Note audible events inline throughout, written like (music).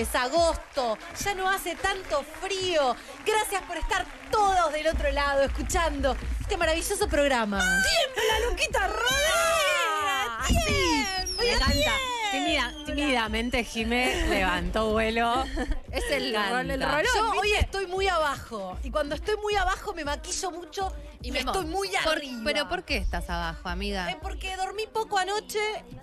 miércoles, agosto. Ya no hace tanto frío. Gracias por estar todos del otro lado escuchando este maravilloso programa. ¡Tiempo, la Luquita Rodríguez! ¡Tiempo! Me encanta. Tímida, tímidamente Jimé levantó vuelo. (laughs) Es el, rol, el rolón. Yo ¿viste? hoy estoy muy abajo. Y cuando estoy muy abajo me maquillo mucho y, Memo, estoy muy por- arriba. Pero ¿por qué estás abajo, amiga? Eh, porque dormí poco anoche.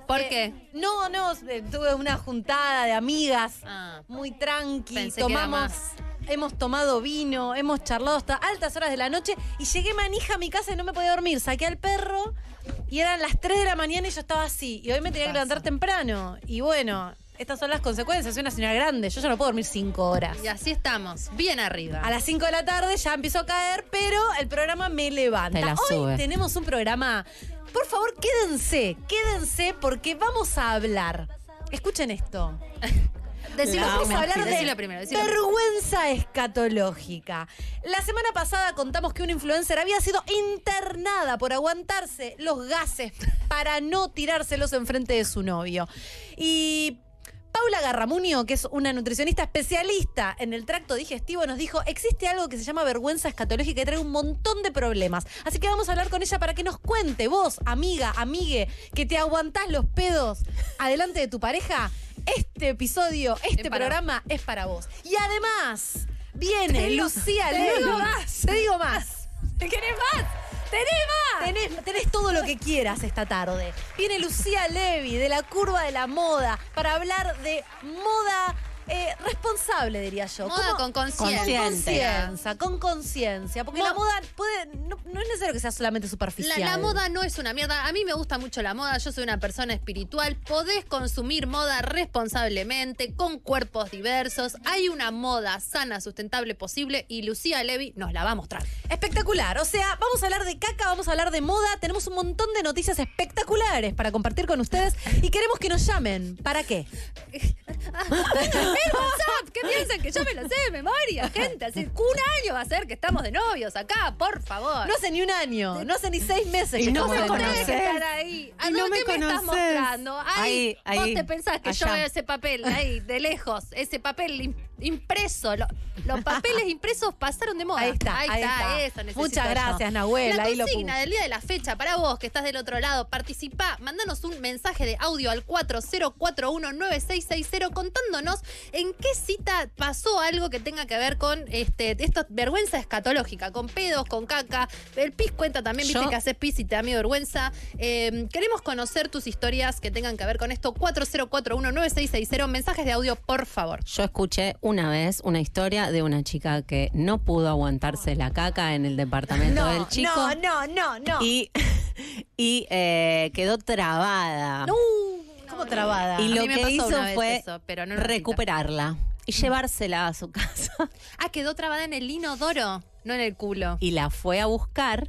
¿Por Eh, qué? No, no, eh, tuve una juntada de amigas Ah. muy tranqui. Pensé que era tomamos, más. hemos tomado vino, hemos charlado hasta altas horas de la noche y llegué manija a mi casa y no me podía dormir. Saqué al perro y eran las 3 de la mañana y yo estaba así. Y hoy me tenía que levantar temprano. Y bueno, estas son las consecuencias. Soy una señora grande. Yo ya no puedo dormir 5 horas. Y así estamos, bien arriba. A las 5 de la tarde ya empiezo a caer, pero el programa me levanta. Te la Hoy sube. tenemos un programa. Por favor, quédense, quédense porque vamos a hablar. Escuchen esto. (laughs) Decilo La Vamos a hablar de decilo primero, decilo primero. vergüenza escatológica. La semana pasada contamos que una influencer había sido internada por aguantarse los gases para no tirárselos enfrente de su novio. Y Paula Garramunio, que es una nutricionista especialista en el tracto digestivo, nos dijo, existe algo que se llama vergüenza escatológica y trae un montón de problemas. Así que vamos a hablar con ella para que nos cuente, vos, amiga, amigue, que te aguantás los pedos adelante de tu pareja. Este episodio, este Es programa es para vos. Y además, viene Lucía te Levy. digo más. Te digo más. ¿Te querés más? ¡Tenés más! Tenés, todo lo que quieras esta tarde. Viene Lucía Levy de la curva de la moda para hablar de moda eh, responsable, diría yo. Moda ¿Cómo? con conciencia. Con conciencia, con conciencia. Porque Mo- la moda puede, no, no es necesario que sea solamente La, superficial. la moda no es una mierda. A mí me gusta mucho la moda. Yo soy una persona espiritual. Podés consumir moda responsablemente, con cuerpos diversos. Hay una moda sana, sustentable posible y Lucía Levy nos la va a mostrar. Espectacular. O sea, vamos a hablar de caca, vamos a hablar de moda. Tenemos un montón de noticias espectaculares para compartir con ustedes y queremos que nos llamen. ¿Para qué? (laughs) ¡El WhatsApp! ¿Qué piensan? Que yo me lo sé de memoria, gente. Así, un año va a ser que estamos de novios acá, por favor. No hace ni un año, no hace ni seis meses. Y que no me conoces. ahí. ¿A Y no me me, estás conoces. mostrando? Ahí, Ahí, vos ahí, te pensás que yo allá. veo ese papel ahí, de lejos, ese papel impreso. lo- los papeles (laughs) impresos pasaron de moda. Ahí está, ahí está. eso necesito Muchas yo. gracias, Nahuel, La ahí lo consigna puse. del día de la fecha para vos que estás del otro lado, participá, mandanos un mensaje de audio al 40419660 contándonos en qué cita pasó algo que tenga que ver con este esto vergüenza escatológica, con pedos, con caca. El pis cuenta también, viste Yo- que haces pis y te da miedo vergüenza. Eh, queremos conocer tus historias que tengan que ver con esto. 40419660, mensajes de audio, por favor. Yo escuché una vez una historia de una chica que no pudo aguantarse la caca en el departamento No, del chico. no, no, no, no. Y, (laughs) y eh, quedó trabada. ¿Cómo trabada? Y lo que hizo fue eso, pero no lo recuperarla y llevársela a su casa. Ah, quedó trabada en el inodoro, no en el culo. Y la fue a buscar.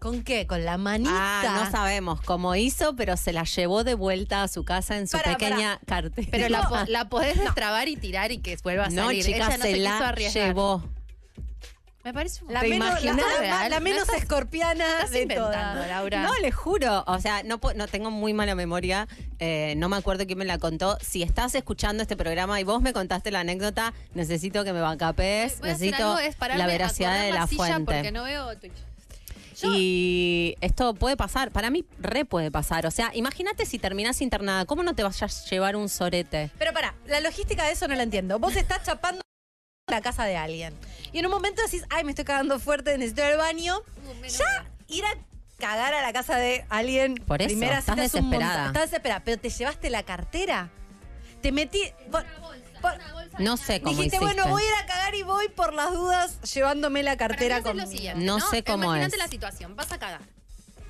¿Con qué? ¿Con la manita? Ah, no sabemos cómo hizo, pero se la llevó de vuelta a su casa en su Pará, pequeña cartera. Pero la, po- (laughs) la podés destrabar y tirar y que vuelva a no, salir. chica, Ella no se se quiso la arriesgar. llevó. Me parece un La ¿Te menos, la, imaginas? la- real? la menos ¿No estás- escorpiana Estás de inventando, todas. Laura. No, le juro. O sea, no, po- no tengo muy mala memoria. eh, no me acuerdo quién me la contó. Si estás escuchando este programa y vos me contaste la anécdota, necesito que me bacapes. Voy a hacer Necesito algo, es pararme la a veracidad acordar de la silla fuente. Porque no veo Twitch. Yo- Y esto puede pasar, para mí re puede pasar. O sea, imagínate si terminás internada, ¿cómo no te vas a llevar un sorete? Pero para, la logística de eso no la entiendo. Vos estás chapando la casa de alguien. Y en un momento decís, ay, me estoy cagando fuerte, necesito ir al baño. Uh, Ya ir a cagar a la casa de alguien. Por eso, primera estás cita es un desesperada. montón. Estás desesperada. Pero te llevaste la cartera. Te metí. Por- No sé cómo dijiste, hiciste. bueno, voy a ir a cagar y voy por las dudas llevándome la Para mí cartera haces lo conmigo. siguiente, No sé cómo Imagínate es. la situación, vas a cagar.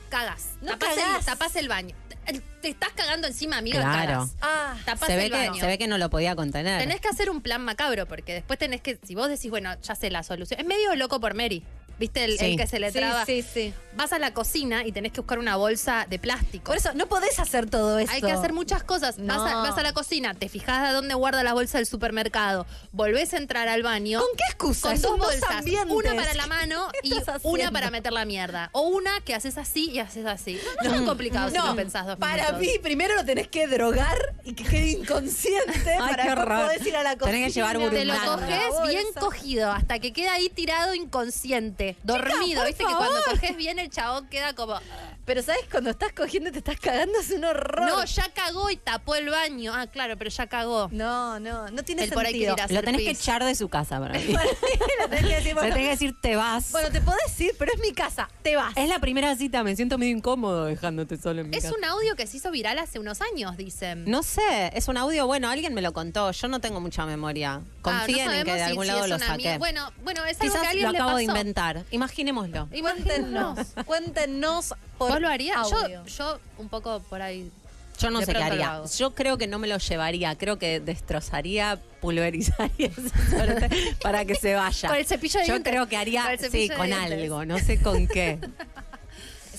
cagás. No tapás, cagás. El, tapás el baño. Te, te estás cagando encima, amigo, Claro. cagás. Ah, Tapás Se ve, el que, baño. se ve que no lo podía contener. Tenés que hacer un plan macabro, porque después tenés que, si vos decís, bueno, ya sé la solución. Es medio loco por Mary. ¿Viste el, Sí. el que se le sí, traba? sí, sí. Vas a la cocina y tenés que buscar una bolsa de plástico. Por eso, no podés hacer todo eso. Hay que hacer muchas cosas. Vas, a, No. vas a la cocina, te fijas a dónde guarda la bolsa del supermercado, volvés a entrar al baño. ¿Con qué excusa? Con dos dos bolsas. ambientes. Una para la mano (laughs) y una para meter la mierda. O una que haces así y haces así. No es muy complicado si No, lo pensás dos para minutos. mí primero lo tenés que drogar y que quede inconsciente (laughs) Ay, para horror. podés ir a la cocina. Tenés que llevar Te lo coges bien cogido hasta que queda ahí tirado inconsciente, dormido. Viste que cuando coges bien el chabón queda como. Pero ¿sabes? Cuando estás cogiendo y te estás cagando es un horror. No, ya cagó y tapó el baño. Ah, claro, pero ya cagó. no, no, no tiene El por ahí sentido. quiere ir a Lo tenés que echar de su casa para (laughs) mí. Bueno, tenés que decir, te vas. bueno, te podés ir, pero es mi casa, te vas. es la primera cita, me siento medio incómodo dejándote solo en mi Es casa. un audio que se hizo viral hace unos años, dicen. No sé, es un audio, bueno, alguien me lo contó, yo no tengo mucha memoria. Confíen Ah, no en que de algún si lado es lo saqué. Bueno, bueno, es algo Quizás que alguien lo le acabo de inventar, imaginémoslo. Cuéntenos, cuéntenos por ¿Vos lo harías? audio. Yo, yo un poco por ahí. Yo no De sé qué haría. Yo creo que no me lo llevaría, creo que destrozaría, pulverizaría (laughs) para que se vaya. Con el cepillo de Yo dientes. creo que haría, Con sí, con algo, no sé con qué.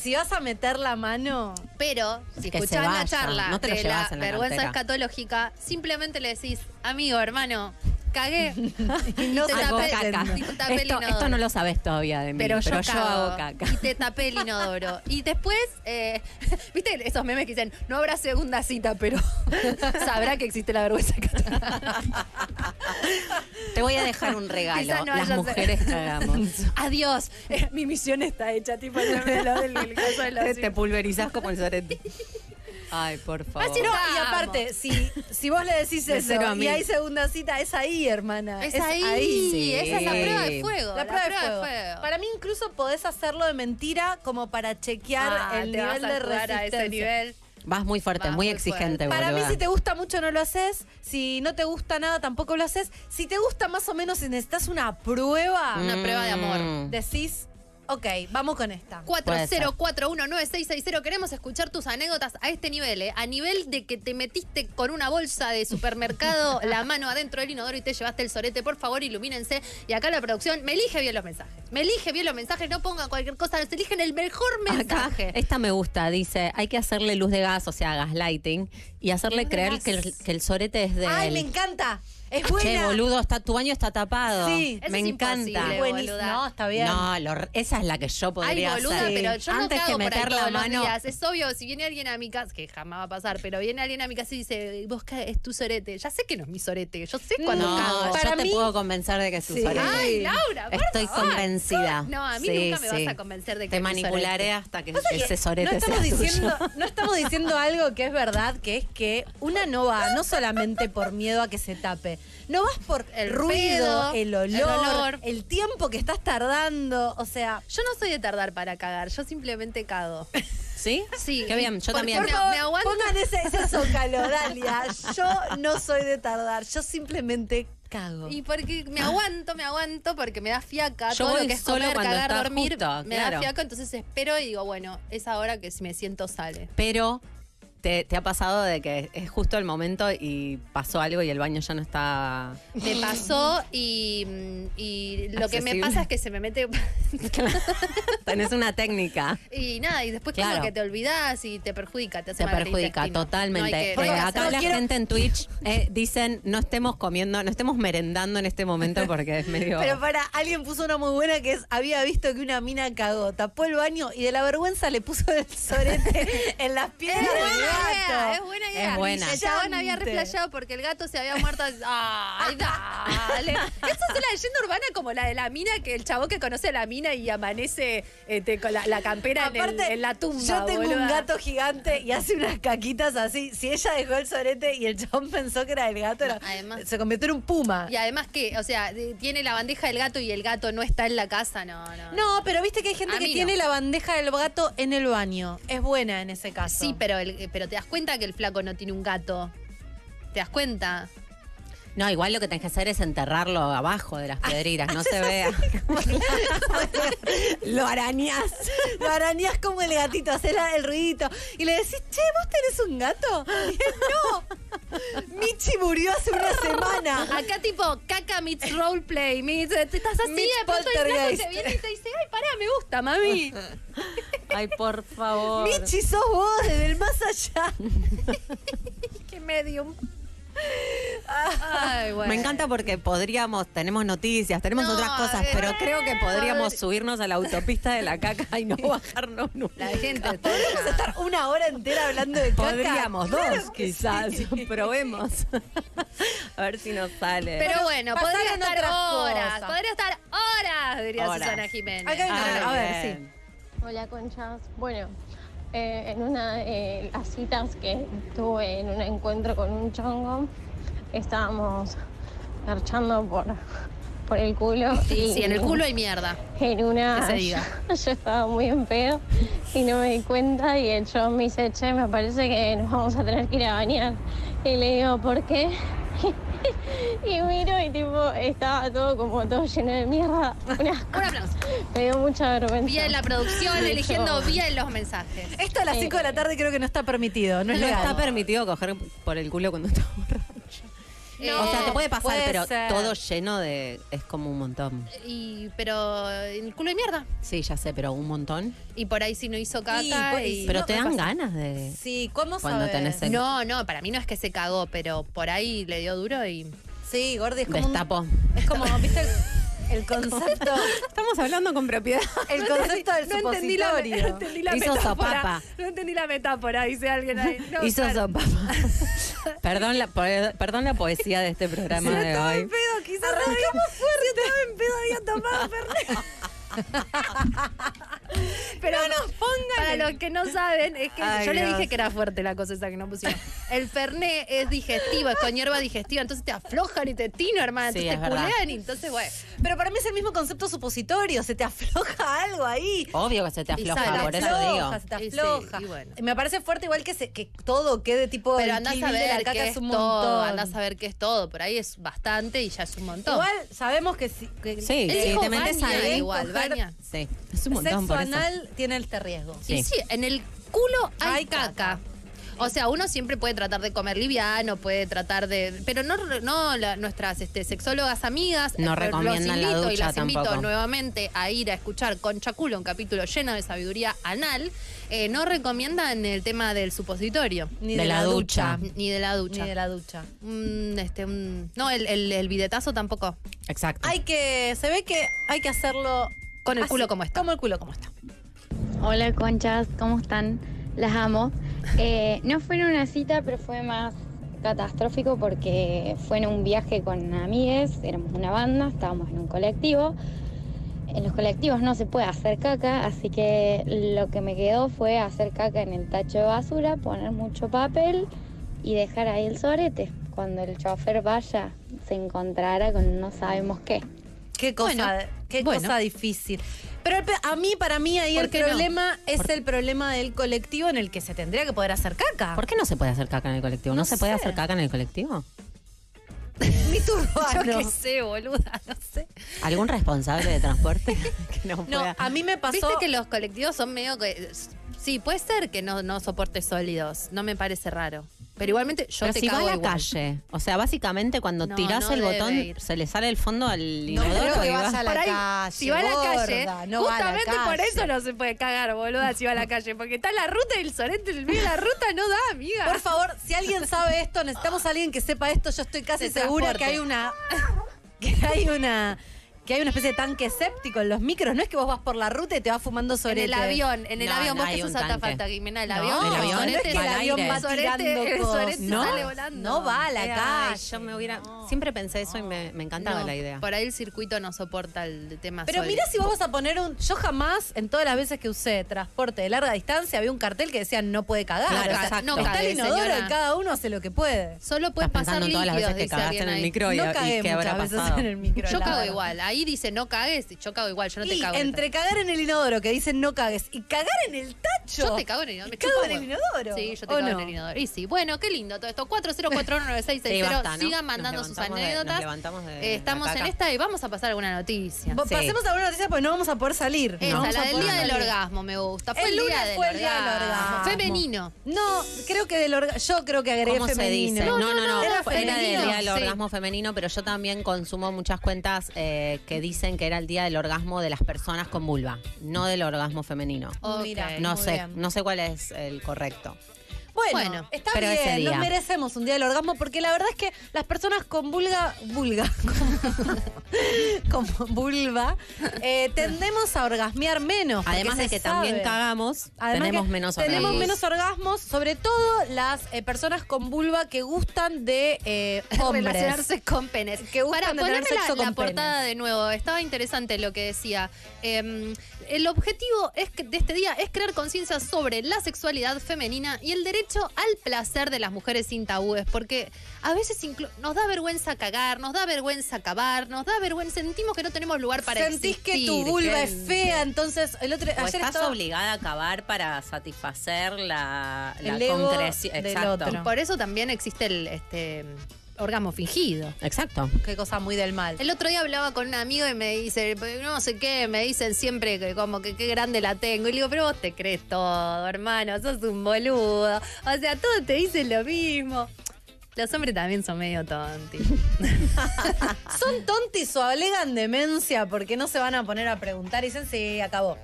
Si vas a meter la mano, Pero si Que escuchás la charla no te lo de llevas la en la vergüenza cartera. escatológica, simplemente le decís, amigo, hermano, cagué. (laughs) y no te Hago tapé- caca. y te tapé el Esto, inodoro. esto no lo sabes todavía de mí, Pero, pero, yo, hago caca. Y te tapé el inodoro. Y después, eh, (laughs) ¿viste esos memes que dicen, no habrá segunda cita, pero (laughs) sabrá que existe la vergüenza? Te voy a dejar un regalo. No Las haya- mujeres cagamos. Adiós, eh, mi misión está hecha, tipo el meme de lo del el caso de los Te pulverizás como el sorete. Ay, por favor. No, y aparte, si, si vos le decís De eso a y hay segunda cita, es ahí, hermana. Es, ahí, Sí. esa es la prueba de fuego. La prueba, de, fuego. Para mí incluso podés hacerlo de mentira como para chequear Ah, el te vas nivel a de a resistencia. ese nivel. Vas muy fuerte, Vas muy muy exigente, Para mí, si te gusta mucho, no lo haces. Si no te gusta nada, tampoco lo haces. Si te gusta más o menos y necesitas una prueba, Una prueba de amor. Mm. decís, ok, vamos con esta. 40419660. Queremos escuchar tus anécdotas a este nivel, ¿eh? A nivel de que te metiste con una bolsa de supermercado (laughs) la mano adentro del inodoro y te llevaste el sorete. Por favor, ilumínense. Y acá la producción me elige bien los mensajes. Me elige bien los mensajes. No pongan cualquier cosa. Se eligen el mejor Acá, mensaje. esta me gusta, dice, hay que hacerle luz de gas, o sea, gaslighting, y hacerle creer que el, que el sorete es de ¡Ay, él. me encanta! Es Che, buena. boludo, está, tu baño está tapado. Sí. Me es encanta. No, está bien. No, lo- esa es la que yo Ay, podría boluda, hacer. pero yo no Antes cago que por ahí meter la los mano. días. Es obvio, si viene alguien a mi casa, que jamás va a pasar, pero viene alguien a mi casa y dice, vos es tu sorete. Ya sé que no es mi sorete. Yo sé cuando No, cago. Para yo te mí- puedo convencer de que es tu Sí. sorete. Ay, Laura, por Estoy favor. convencida. No, a mí Sí, nunca me sí. vas a convencer de que Te es manipularé sorete. hasta que ese sorete no estamos sea tuyo. diciendo, no estamos diciendo (laughs) algo que es verdad, que es que una no va no solamente por miedo a que se tape, no vas por el El ruido, pedo, el, olor, el olor. el tiempo que estás tardando, o sea, Yo no soy de tardar para cagar, yo simplemente cago. ¿Sí? Sí. Qué bien, yo Por- también. por favor, me aguanto. pongan ese, ese zócalo, Dalia. Yo no soy de tardar, yo simplemente cago. Y porque me aguanto, me aguanto, porque me da fiaca. Yo todo voy lo que es solo comer, cagar, dormir, justo, me claro. da fiaca, entonces espero y digo, bueno, es ahora que si me siento sale. Pero te, te ha pasado de que es justo el momento y pasó algo y el baño ya no está. Me pasó y, y lo que me pasa es que se me mete (laughs) Tenés una técnica. y nada, y después Claro. como que te olvidás y te perjudica, te hace al perjudica totalmente. No que- Eh, no acá la quiero- gente en Twitch eh, dicen no estemos comiendo, no estemos merendando en este momento porque es medio. Pero para, alguien puso una muy buena que es, había visto que una mina cagó, tapó el baño y de la vergüenza le puso el sorete (laughs) en las piernas idea, es buena idea. Es buena. El chabón había reflejado porque el gato se había muerto. Ay, (laughs) dale. Eso es una leyenda urbana como la de la mina, que el chabón que conoce a la mina y amanece este, con la, la campera en, el- Aparte, en la tumba. yo tengo un gato gigante y hace unas caquitas así. Si ella dejó el sorete y el chabón pensó que era del gato, era- Además- se convirtió en un puma. Y además que, o sea, tiene la bandeja del gato y el gato no está en la casa, no, no. No, pero viste que hay gente que tiene la bandeja del gato en el baño. Es buena en ese caso. Sí, pero, el- pero te das cuenta que el flaco no tiene un gato. ¿Te das cuenta? No, igual lo que tenés que hacer es enterrarlo abajo de las piedritas, no (laughs) se vea. (laughs) lo arañás. Lo arañás como el gatito, haces la- el ruidito. Y le decís, che, ¿vos tenés un gato? Y él, no. Michi murió hace una semana. Acá tipo caca meets roleplay, meets, te estás así, Meets de pronto el gato te viene y te dice, ay, pará, me gusta, mami. (laughs) Ay, por favor. Michi, sos vos desde el más allá. Qué medium. Ay, bueno. Me encanta porque podríamos, tenemos noticias, tenemos No, otras cosas, eh, pero creo que podríamos podría- subirnos a la autopista de la caca y no (laughs) bajarnos nunca. La gente Podríamos estar una hora entera hablando de caca. Podríamos, Claro dos quizás. sí. (laughs) Probemos. (laughs) a ver si nos sale. Pero bueno, podría pasaron estar otras horas, cosas. podría estar horas, diría Horas. Susana Jiménez. Acá hay una- Ay, a ver, Ah, bien. Hola conchas. Bueno, eh, en una de las citas que tuve en un encuentro con un chongo, estábamos marchando por, por el culo. Sí, y sí, en el culo hay mierda. En una. que se diga. (laughs) Yo estaba muy en pedo y no me di cuenta y el chabón me dice, che, me parece que nos vamos a tener que ir a bañar. Y le digo, ¿por qué? (laughs) y miro y tipo, estaba todo como todo lleno de mierda. Un (laughs) asco. Un aplauso. Me dio mucha vergüenza. Bien la producción, (laughs) eligiendo bien los mensajes. Esto a las 5 de la tarde creo que no está permitido, no es No legal. está permitido coger por el culo cuando estás borracho. No, o sea, te puede pasar, puede pero ser. todo lleno de. Es como un montón. Y, pero el culo hay mierda. Sí, ya sé, pero un montón. Y por ahí si no hizo caca. Y, pues, y- Pero no, te dan pasa. ganas de. Sí, ¿cómo Cuando sabes? tenés el- No, no, para mí no es que se cagó, pero por ahí le dio duro y. Sí, Gordi, es como un- Destapo. es como, ¿viste el, concepto? (laughs) Estamos hablando con propiedad. El concepto del no entendí la, supositorio. no entendí la Hizo metáfora. sopapa. No entendí la metáfora, dice alguien ahí. No, Hizo claro. sopapa. (laughs) perdón, la, perdón la poesía de este programa de hoy. pedo, quizás arrancamos fuerte. Estaba en pedo, había tomado (laughs) Pero nos pongan. Para los que no saben, es que Ay, yo le dije que era fuerte la cosa esa que no pusieron. El Fernet es digestivo, es con hierba digestiva, entonces te aflojan y te tino, hermana. Sí, Entonces es te culean y entonces, bueno. Pero para mí es el mismo concepto supositorio, se te afloja algo ahí. Obvio que se te afloja, sale, por te eso afloja, digo. se te Y sí, afloja. y bueno. Me parece fuerte igual que, se, que todo quede tipo Pero andás a ver qué es es un todo, montón. andás a ver qué es todo. Por ahí es bastante y ya es un montón. Igual sabemos que si que Sí, sí, te metes ahí. igual, Sí, es un montón sexo por eso. anal tiene este riesgo. Sí. Y sí, en el culo hay, Hay caca. caca. O sea, uno siempre puede tratar de comer liviano, puede tratar de... Pero no, no la- nuestras este, sexólogas amigas No eh, recomiendan los la y ducha las invito tampoco. nuevamente a ir a escuchar Concha Culo, un capítulo lleno de sabiduría anal. Eh, no recomiendan el tema del supositorio, Ni De de, la la, ducha. ducha. ni de la ducha. Ni de la ducha. Un, este, un- no, el, el, el bidetazo tampoco. Exacto. Hay que, se ve que hay que hacerlo Con el así, culo como está. Como el culo como está. Hola conchas, ¿cómo están? Las amo. Eh, no fue en una cita, pero fue más catastrófico porque fue en un viaje con amigues, éramos una banda, estábamos en un colectivo. En los colectivos no se puede hacer caca, así que lo que me quedó fue hacer caca en el tacho de basura, poner mucho papel y dejar ahí el sorete. Cuando el chofer vaya, se encontrará con no sabemos qué. Qué cosa, Bueno, qué bueno. cosa difícil. Pero el a mí, para mí, ahí ¿Por el no? problema es el problema del colectivo en el que se tendría que poder hacer caca. ¿Por qué no se puede hacer caca en el colectivo? ¿No, No se puede hacer caca en el colectivo? (laughs) Mi turbano. (laughs) Yo qué sé, boluda, no sé. ¿Algún responsable de transporte (laughs) que no No, pueda? a mí me pasó. Viste que los colectivos son medio que. Sí, puede ser que no, no soporte sólidos. No me parece raro. Pero igualmente yo Pero te si va a la igual. calle, o sea, básicamente cuando No, tirás no el debe botón ir. se le sale el fondo al No inodoro creo que y va- vaya a la Por ahí, calle. si va a la calle, no va a la justamente por calle. eso no se puede cagar, boluda, si va a la calle. Porque está la ruta y el sorete en el medio de la ruta no da, amiga. Por favor, si alguien sabe esto, necesitamos a alguien que sepa esto. Yo estoy casi De segura transporte. (laughs) que hay una. que hay una. Que hay una especie de tanque séptico en los micros. No es que vos vas por la ruta y te vas fumando en sorete. el avión, en el No, avión, no vos que sos falta, Jimena, el No, avión, el avión no es es que el avión va sorete, tirando el cosas. sorete No, sale volando. no va a la Ay, calle. yo me hubiera... Siempre pensé eso y me, me encantaba No, la idea. Por ahí el circuito no soporta el tema Pero sólido. mira si vamos a poner un. Yo jamás, en todas las veces que usé transporte de larga distancia, había un cartel que decía no puede cagar. Claro, O sea, no No está cague, el inodoro señora. y cada uno hace lo que puede. Solo puedes Estás pasar pensando en todas las líquidos, que en el micro y, no y cagué muchas veces pasado. en el micro. Yo cago igual. Ahí ahí dice no cagues, y yo cago igual, yo no te y cago. en entre cagar en el inodoro, que dicen no cagues, y cagar en el tacho. Yo te cago en el inodoro. me ¿Cago en el inodoro? Sí, yo te ¿O cago no? en el inodoro. Y sí, bueno, qué lindo todo esto. 40419660. Sí, basta, ¿no? Sigan mandando sus levantamos de- nos anécdotas. levantamos de Eh, estamos en esta y vamos a pasar alguna noticia. Sí. Pasemos a una noticia porque no vamos a poder salir. Esa, No la del día del orgasmo me gusta. Fue El el, día del fue el día del orgasmo. Femenino. No, creo que del orgasmo. Yo creo que agregué ¿Cómo se femenino. dice? No, no, no. Era del día del Sí. orgasmo femenino, pero yo también consumo muchas cuentas eh, que dicen que era el día del orgasmo de las personas con vulva, no del orgasmo femenino. Ok. Mira, No sé, bien. no sé cuál es el correcto. Bueno, Bueno, está pero ese bien, día. nos merecemos un día del orgasmo porque la verdad es que las personas con vulga, vulga, (laughs) con, con vulva, eh, tendemos a orgasmear menos. Además de que también cagamos, Además tenemos que menos tenemos orgasmos. menos orgasmos, sobre todo las eh, personas con vulva que gustan de eh, (laughs) hombres. Relacionarse con penes. Que gustan Para de tener la, sexo con la portada penes. de nuevo, estaba interesante lo que decía. Eh, el objetivo es que- de este día es crear conciencia sobre la sexualidad femenina y el derecho al placer de las mujeres sin tabúes, porque a veces nos da vergüenza cagar, nos da vergüenza acabar, nos da vergüenza, sentimos que no tenemos lugar para Sentís que tu existir, vulva es fea, entonces el otro O ayer estás estaba- obligada a acabar para satisfacer la, la concreción. del Exacto. otro. Por eso también existe el este orgasmo fingido. Exacto. Qué cosa muy del mal. El otro día hablaba con un amigo y me dice, no sé qué, me dicen siempre que como que qué grande la tengo. Y le digo, pero vos te crees todo, hermano, sos un boludo. O sea, todos te dicen lo mismo. Los hombres también son medio tontis. (laughs) ¿Son tontis o alegan demencia porque no se van a poner a preguntar? Y dicen, sí, acabó.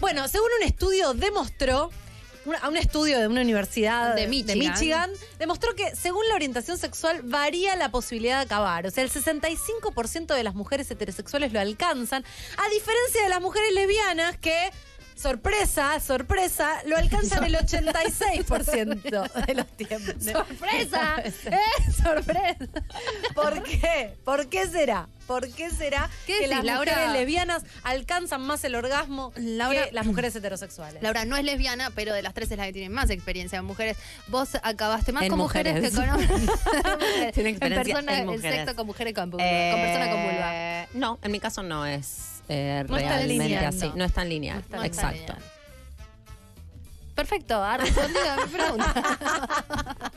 Bueno, según un estudio demostró, a un estudio de una universidad De Michigan. Michigan, demostró que según la orientación sexual varía la posibilidad de acabar. O sea, el 65% de las mujeres heterosexuales lo alcanzan, a diferencia de las mujeres lesbianas que... Sorpresa, sorpresa, lo alcanzan el 86% de los tiempos. ¡Sorpresa! (laughs) ¡Eh, sorpresa! ¿Por qué? ¿Por qué será? ¿Por qué será ¿Qué que decís, las Laura? mujeres lesbianas alcanzan más el orgasmo Laura- que las mujeres heterosexuales? Laura no es lesbiana, pero de las tres es la que tiene más experiencia en mujeres. Vos acabaste más En con mujeres, mujeres. que con hombres. (laughs) Tiene en experiencia persona, en sexo con mujeres con, vulva, con personas con vulva. Eh, No, en mi caso no es eh, No está realmente lineando. así. No está en lineal. No está Exacto. lineal. Perfecto, ha respondido a mi pregunta. (laughs)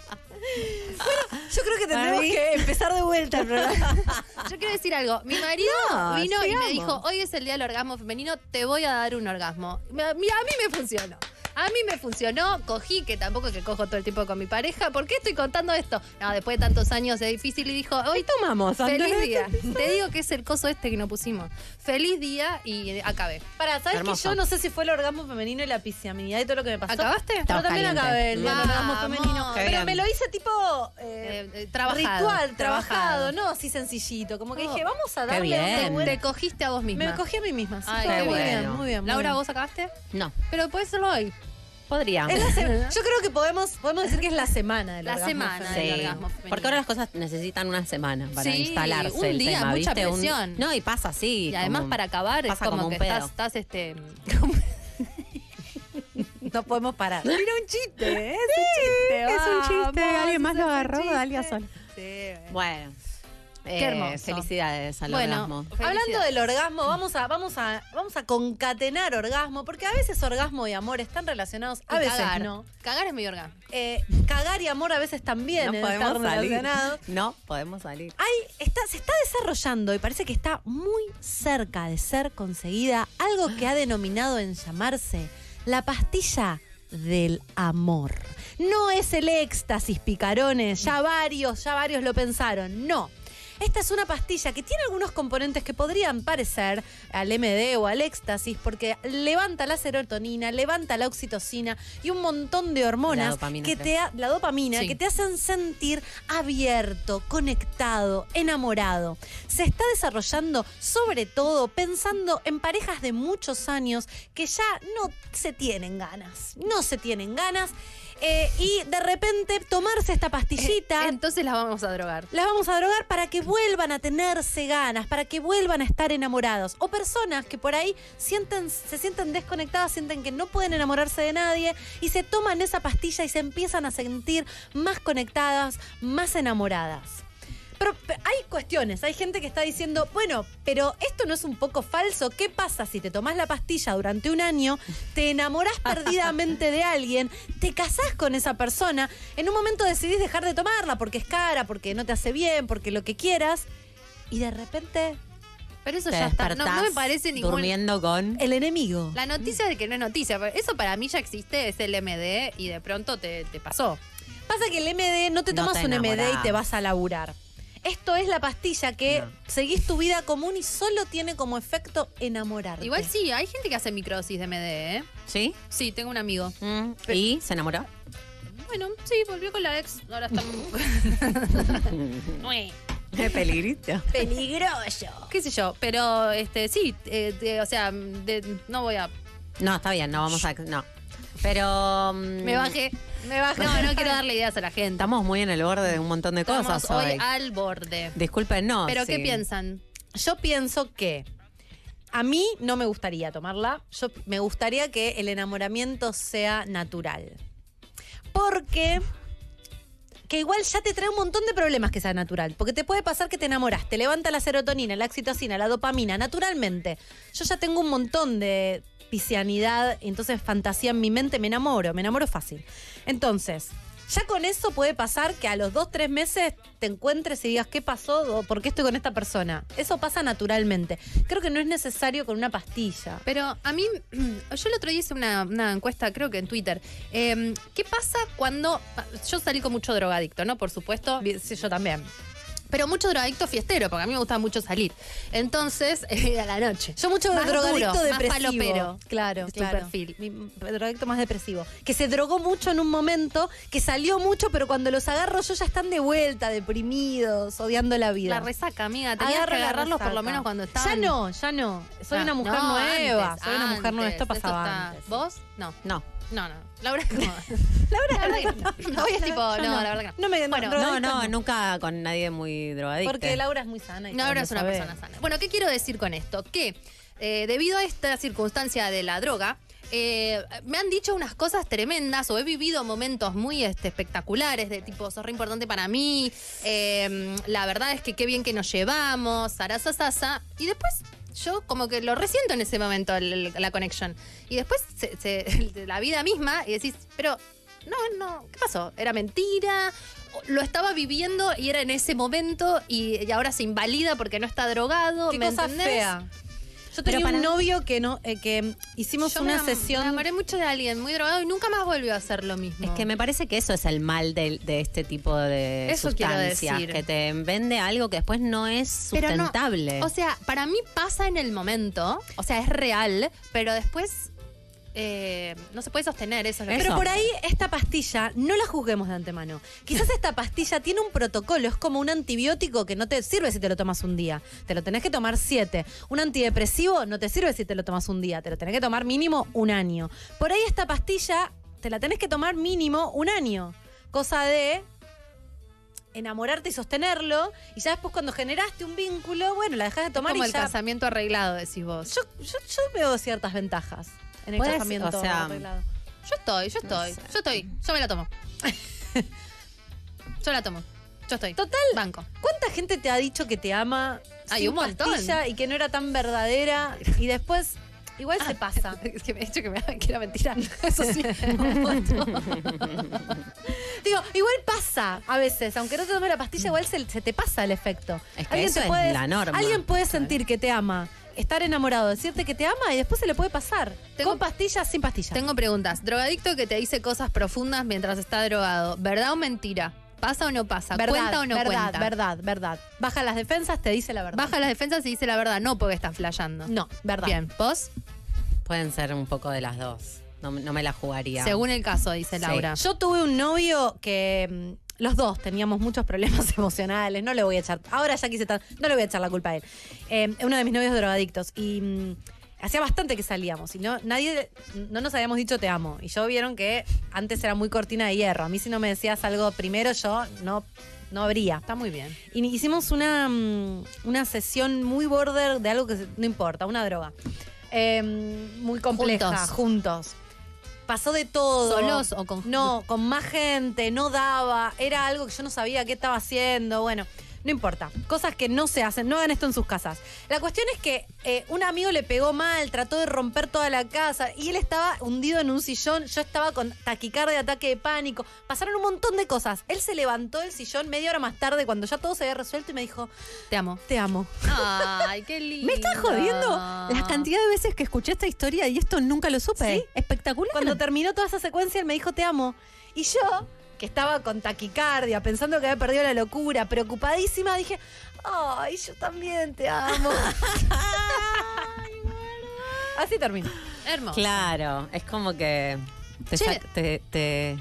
Yo creo que tendremos que empezar de vuelta el programa. (laughs) Yo quiero decir algo. Mi marido No, vino y me dijo, hoy es el día del orgasmo femenino, te voy a dar un orgasmo. Mira, a mí me funcionó. A mí me funcionó, cogí, que tampoco es que cojo todo el tiempo con mi pareja. ¿Por qué estoy contando esto? No, después de tantos años es difícil y dijo, hoy tomamos Feliz día. Te digo que es el coso este que no pusimos. Feliz día y acabé. Para, ¿sabes que yo no sé si fue el orgasmo femenino y la episiominidad y todo lo que me pasó? ¿Acabaste? Pero Estabas también caliente. acabé el, orgasmo femenino. Pero me lo hice tipo eh, Eh, eh, trabajado, ritual, trabajado, trabajado. no así sencillito. Como que Oh. dije, vamos a Qué darle buena- Te cogiste a vos misma. Me cogí a mí misma. sí, Ay, todo qué muy bien, muy bien. muy Laura, bien. ¿vos acabaste? No, Pero puede serlo hoy. Podría. Es la se- (laughs) yo creo que podemos, podemos decir que es la semana del La orgasmo semana femenino. del orgasmo femenino. Porque ahora las cosas necesitan una semana para Sí, instalarse un el día, tema, mucha ¿viste? Un- presión. no, y pasa así. Y además como- para acabar es pasa como, como un que pedo. estás, estás este. (laughs) No podemos parar. Mira un chiste, ¿eh? es un chiste. es un chiste, alguien más lo agarró. Dalia Sol. Sí. Bueno. Qué eh, hermoso. Felicidades al Bueno, orgasmo. Hablando del orgasmo, vamos a, vamos a, vamos a concatenar orgasmo, porque a veces orgasmo y amor están relacionados, a Y veces cagar. no. Cagar es mi orgasmo. Eh, cagar y amor a veces también no eh, podemos están salir. relacionados. No podemos salir. Hay, está, se está desarrollando y parece que está muy cerca de ser conseguida algo que ha denominado en llamarse la pastilla del amor. No es el éxtasis, picarones, ya varios, ya varios lo pensaron, no. Esta es una pastilla que tiene algunos componentes que podrían parecer al MD o al éxtasis porque levanta la serotonina, levanta la oxitocina y un montón de hormonas La dopamina, que te ha- la dopamina Sí. que te hacen sentir abierto, conectado, enamorado. Se está desarrollando sobre todo pensando en parejas de muchos años que ya no se tienen ganas, no se tienen ganas eh, y de repente tomarse esta pastillita. (laughs) Entonces las vamos a drogar. Las vamos a drogar para que vuelvan a tenerse ganas, para que vuelvan a estar enamorados. O personas que por ahí sienten, se sienten desconectadas, sienten que no pueden enamorarse de nadie y se toman esa pastilla y se empiezan a sentir más conectadas, más enamoradas. Pero, pero hay cuestiones, hay gente que está diciendo, bueno, pero esto no es un poco falso. ¿Qué pasa si te tomás la pastilla durante un año, te enamorás perdidamente de alguien, te casás con esa persona, en un momento decidís dejar de tomarla porque es cara, porque no te hace bien, porque lo que quieras, y de repente Pero eso Te ya está. No, no me parece ningún. Durmiendo con. el enemigo. La noticia de que no es noticia. pero Eso para mí ya existe, es el MD y de pronto te, te pasó. Pasa que el MD no te No tomas te un MD y te vas a laburar. Esto es la pastilla que No. seguís tu vida común y solo tiene como efecto enamorarte. Igual sí, hay gente que hace microsis de MD, ¿eh? ¿Sí? Sí, tengo un amigo. Mm, ¿Y se enamoró? Bueno, sí, volvió con la ex. Ahora está. (laughs) (laughs) Peligrito. Peligroso. ¿Qué sé yo? Pero este sí, eh, de- o sea, de- no voy a. No, está bien, no vamos a. No. Pero. mm, Me bajé. Me bajé. No, no quiero darle ideas a la gente. Estamos muy en el borde de un montón de Estamos cosas hoy hoy. al borde. Disculpen, no. Pero sí. ¿qué piensan? Yo pienso que a mí no me gustaría tomarla. Yo me gustaría que el enamoramiento sea natural. Porque que igual ya te trae un montón de problemas que sea natural. Porque te puede pasar que te enamoras, te levanta la serotonina, la oxitocina, la dopamina, naturalmente. Yo ya tengo un montón de piscianidad, entonces fantasía en mi mente, me enamoro, me enamoro fácil. Entonces, ya con eso puede pasar que a los dos, tres meses te encuentres y digas qué pasó o por qué estoy con esta persona. Eso pasa naturalmente. Creo que no es necesario con una pastilla. Pero a mí, (clears throat) yo el otro día hice una, una encuesta, creo que en Twitter. Eh, ¿Qué pasa cuando. Yo salí con mucho drogadicto, ¿no? Por supuesto. Sí, yo también. Pero mucho drogadicto fiestero, porque a mí me gusta mucho salir. Entonces, (laughs) eh, a la noche. Yo mucho Más drogadicto duro, más depresivo. palopero. Claro, Es tu claro. perfil. Mi drogadicto más depresivo. Que se drogó mucho en un momento, que salió mucho, pero cuando los agarro yo ya están de vuelta, deprimidos, odiando la vida. La resaca, amiga. Tenías Agarro que agarrarlos por lo menos cuando estaban. Ya no, ya no. Soy Ah, una mujer no, nueva. antes, soy una mujer nueva. Esto pasaba antes. ¿Vos? No. No. No, no. Laura, ¿cómo? la verdad que no. Hoy es tipo, no, la verdad que no. No me Bueno, No, drogadicto no, nunca con nadie muy drogadicto. Porque Laura es muy sana. y todos es una persona sana. Bueno, ¿qué quiero decir con esto? Que eh, debido a esta circunstancia de la droga, eh, me han dicho unas cosas tremendas o he vivido momentos muy este, espectaculares de tipo, sos re importante para mí, eh, la verdad es que qué bien que nos llevamos, sarasa sasa, y después yo como que lo resiento en ese momento el- el- la conexión. Y después se- se- (laughs) la vida misma y decís, pero no, no, ¿qué pasó? ¿Era mentira? Lo estaba viviendo y era en ese momento y, y ahora se invalida porque no está drogado. Qué ¿me cosa entendés? fea. Yo Pero tenía un para- novio que no, eh, que hicimos Yo me una enam- sesión. Me enamoré mucho de alguien muy drogado y nunca más volvió a hacer lo mismo. Es que me parece que eso es el mal de, de este tipo de Eso sustancias. Que te vende algo que después no es no, sustentable. o sea, para mí pasa en el momento, o sea, es real, pero después eh, no se puede sostener eso. es lo que- Pero por ahí esta pastilla no la juzguemos de antemano. Quizás esta pastilla tiene un protocolo, es como un antibiótico que no te sirve si te lo tomas un día. Te lo tenés que tomar siete. Un antidepresivo no te sirve si te lo tomas un día. Te lo tenés que tomar mínimo un año. Por ahí esta pastilla te la tenés que tomar mínimo un año. Cosa de enamorarte y sostenerlo. Y ya después cuando generaste un vínculo, bueno, la dejas de tomar como y el ya... casamiento arreglado, decís vos. Yo, yo, yo veo ciertas ventajas en el casamiento o sea, arreglado. Yo estoy, yo estoy, sé. yo estoy, yo me la tomo. (laughs) yo la tomo. Yo estoy. Total. Banco. ¿Cuánta gente te ha dicho que te ama Hay sin un montón. pastilla y que no era tan verdadera y después igual se pasa? (laughs) Es que me he dicho que, me, que era mentira. (laughs) Eso sí. Digo, igual pasa a veces, aunque no te tome la pastilla, igual se, se te pasa el efecto. Es que eso es la norma, Alguien puede sentir que te ama, estar enamorado, decirte que te ama y después se le puede pasar. Tengo- Con pastilla, sin pastilla. Tengo preguntas. Drogadicto que te dice cosas profundas mientras está drogado. ¿Verdad o mentira? ¿Pasa o no pasa? verdad, ¿Cuenta o no verdad, cuenta? verdad, verdad. Baja las defensas, te dice la verdad. Baja las defensas y dice la verdad, no porque estás flayando. No, verdad. Bien, ¿vos? Pueden ser un poco de las dos. No, no me la jugaría. Según el caso, dice Sí. Laura. Yo tuve un novio que los dos teníamos muchos problemas (laughs) emocionales. No le voy a echar. Ahora ya quise tan- No le voy a echar la culpa a él. Eh, uno de mis novios drogadictos. Y mm, hacía bastante que salíamos. Y no, nadie. No nos habíamos dicho te amo. Y yo vieron que antes era muy cortina de hierro. A mí, si no me decías algo primero, yo no. No habría. Está muy bien. Y hicimos una, mm, una sesión muy border de algo que no importa, una droga. Eh, muy compleja, Juntos. juntos. Pasó de todo. ¿Solos o con- No, con más gente, no daba. Era algo que yo no sabía qué estaba haciendo. Bueno, No importa. Cosas que no se hacen. No hagan esto en sus casas. La cuestión es que eh, un amigo le pegó mal, trató de romper toda la casa y él estaba hundido en un sillón. Yo estaba con taquicardia, ataque de pánico. Pasaron un montón de cosas. Él se levantó del sillón media hora más tarde cuando ya todo se había resuelto y me dijo, Te amo. te amo. Ay, qué (laughs) lindo. Me estás jodiendo la cantidad de veces que escuché esta historia y esto nunca lo supe. Sí. Espectacular. Cuando terminó toda esa secuencia, él me dijo, te amo. Y yo, que estaba con taquicardia, pensando que había perdido la locura, preocupadísima, dije, ay, yo también te amo. (laughs) Así terminó. Hermoso. Claro, es como que te, Che. sa- te- te-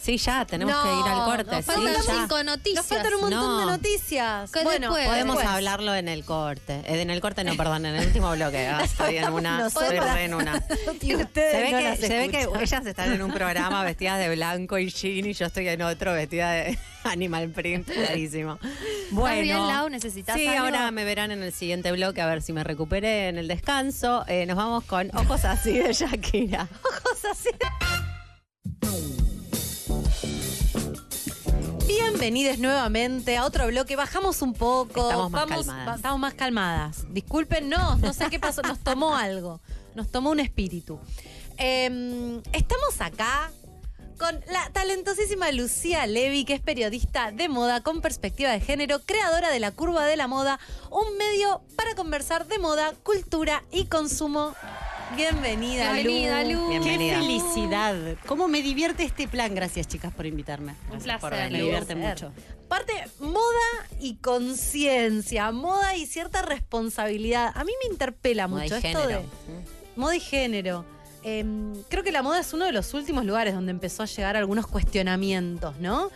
Sí, ya, tenemos No, que ir al corte. Nos sí, faltan ya. cinco noticias. Nos faltan un montón No. de noticias. Bueno, después- Podemos después. hablarlo en el corte. Eh, en el corte no, perdón, en el último bloque. Ah, estoy (laughs) en una, estoy re en una. Y ustedes Se ve, no que, las se ve que ellas están en un programa vestidas de blanco y jean y yo estoy en otro vestida de (laughs) animal print, clarísimo. Bueno, bien, Lau? ¿Necesitas Sí, algo? ahora me verán en el siguiente bloque a ver si me recuperé en el descanso. Eh, nos vamos con Ojos así de Shakira. (laughs) Ojos así. Bienvenidos nuevamente a otro bloque. Bajamos un poco. Estamos más Vamos- calmadas. estamos más calmadas. Disculpen, no, no sé qué pasó. Nos tomó algo. Nos tomó un espíritu. Em, estamos acá con la talentosísima Lucía Levy, que es periodista de moda con perspectiva de género, creadora de La Curva de la Moda, un medio para conversar de moda, cultura y consumo. Bienvenida, Bienvenida, Lu. Lu. Bienvenida. Qué felicidad. ¿Cómo me divierte este plan? Gracias, chicas, por invitarme. Un Gracias por placer. venir. Me divierte placer. mucho. Parte moda y conciencia, moda y cierta responsabilidad. A mí me interpela Moda y mucho esto género. de moda y género. Em, creo que la moda es uno de los últimos lugares donde empezó a llegar algunos cuestionamientos, ¿no?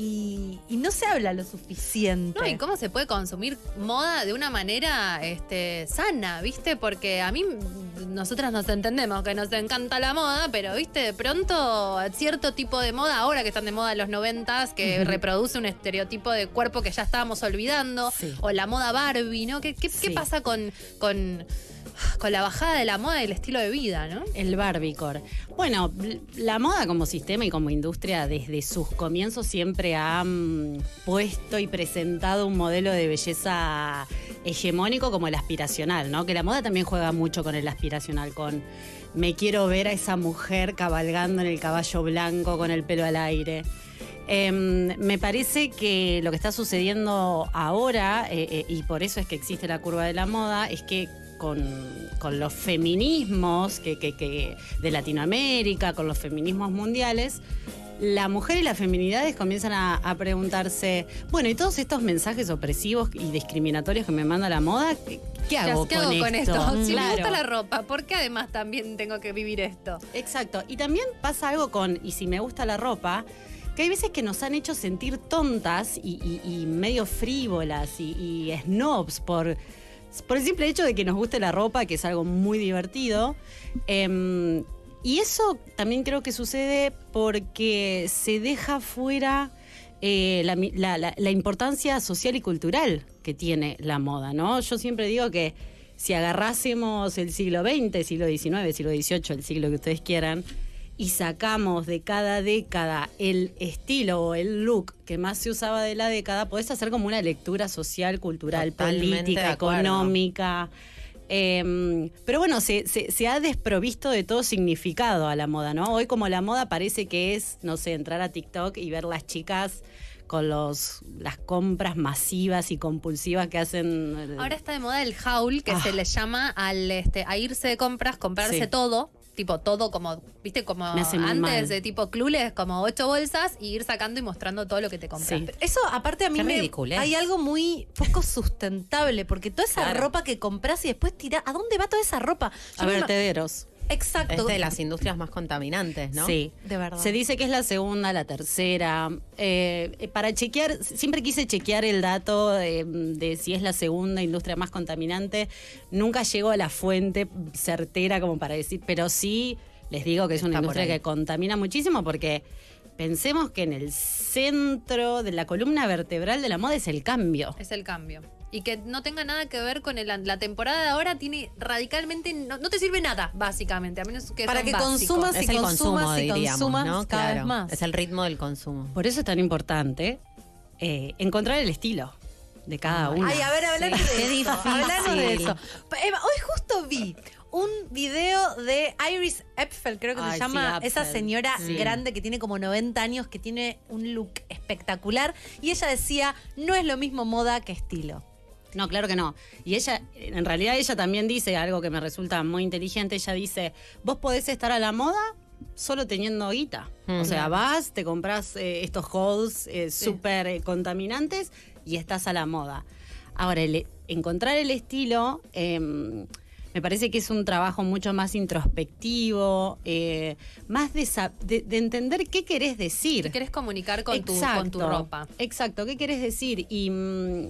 Y, y no se habla lo suficiente. No, y cómo se puede consumir moda de una manera este, sana, ¿viste? Porque a mí, nosotras nos entendemos que nos encanta la moda, pero, ¿viste? De pronto, cierto tipo de moda, ahora que están de moda los noventas, que reproduce un estereotipo de cuerpo que ya estábamos olvidando, Sí. o la moda Barbie, ¿no? ¿Qué, qué, pasa con, con, con la bajada de la moda y el estilo de vida, ¿no? El Barbicore. Bueno, la moda como sistema y como industria desde sus comienzos siempre ha puesto y presentado un modelo de belleza hegemónico como el aspiracional, ¿no? Que la moda también juega mucho con el aspiracional, con me quiero ver a esa mujer cabalgando en el caballo blanco con el pelo al aire. Em, me parece que lo que está sucediendo ahora, eh, eh, y por eso es que existe la curva de la moda, es que con, con los feminismos que, que- que- de Latinoamérica, con los feminismos mundiales, la mujer y las feminidades comienzan a, a preguntarse, bueno, y todos estos mensajes opresivos y discriminatorios que me manda la moda, ¿qué, qué hago, ¿Qué con, hago con esto? esto? (laughs) Si me gusta la ropa, ¿por qué además también tengo que vivir esto? Exacto. Y también pasa algo con, y si me gusta la ropa, que hay veces que nos han hecho sentir tontas y, y- y medio frívolas y, y snobs por, por el simple hecho de que nos guste la ropa, que es algo muy divertido. Em, y eso también creo que sucede porque se deja fuera eh, la, la importancia social y cultural que tiene la moda, ¿no? Yo siempre digo que si agarrásemos el siglo XX, siglo XIX, siglo XVIII, el siglo que ustedes quieran, y sacamos de cada década el estilo o el look que más se usaba de la década, podés hacer como una lectura social, cultural, Totalmente política, económica. Eh, pero bueno, se, se- se ha desprovisto de todo significado a la moda, ¿no? Hoy como la moda parece que es, no sé, entrar a TikTok y ver las chicas con los las compras masivas y compulsivas que hacen. eh, Ahora está de moda el haul, que Ah. se le llama al este, a irse de compras, comprarse Sí. todo, tipo todo como, viste, como antes de tipo clules, como ocho bolsas, y ir sacando y mostrando todo lo que te compraste. Sí. Eso, aparte, a mí me. ridiculez. Hay algo muy poco sustentable, porque toda esa Claro. ropa que compras y después tirás. ¿A dónde va toda esa ropa? Yo a vertederos. Exacto. Es de las industrias más contaminantes, ¿no? Sí. De verdad. Se dice que es la segunda, la tercera. Eh, eh, para chequear, siempre quise chequear el dato de, de si es la segunda industria más contaminante. Nunca llego a la fuente certera como para decir, pero sí les digo que es una Está industria que contamina muchísimo porque pensemos que en el centro de la columna vertebral de la moda es el cambio. Es el cambio. Y que no tenga nada que ver con el- la temporada de ahora, tiene radicalmente. No, no te sirve nada, básicamente, a menos que Para que consumas Es y el consumas consumo, y diríamos, consumas ¿no? cada Claro. vez más. Es el ritmo del consumo. Por eso es tan importante eh, encontrar el estilo. de cada uno. Ay, a ver, hablanos Sí, de eso. Hablanos de eso. Eva, hoy justo vi un video de Iris Epfel, creo que Ay, se llama, esa señora Sí. grande que tiene como 90 años, que tiene un look espectacular. Y ella decía, no es lo mismo moda que estilo. No, claro que no. Y ella, en realidad ella también dice algo que me resulta muy inteligente. Ella dice, vos podés estar a la moda solo teniendo guita. O sea, vas, te compras eh, estos halls eh, súper eh, contaminantes y estás a la moda. Ahora, el- encontrar el estilo... em, me parece que es un trabajo mucho más introspectivo, eh, más de, sa- de- de entender qué querés decir. ¿Qué querés comunicar con tu, con tu ropa? Exacto, ¿qué quieres decir? Y mm,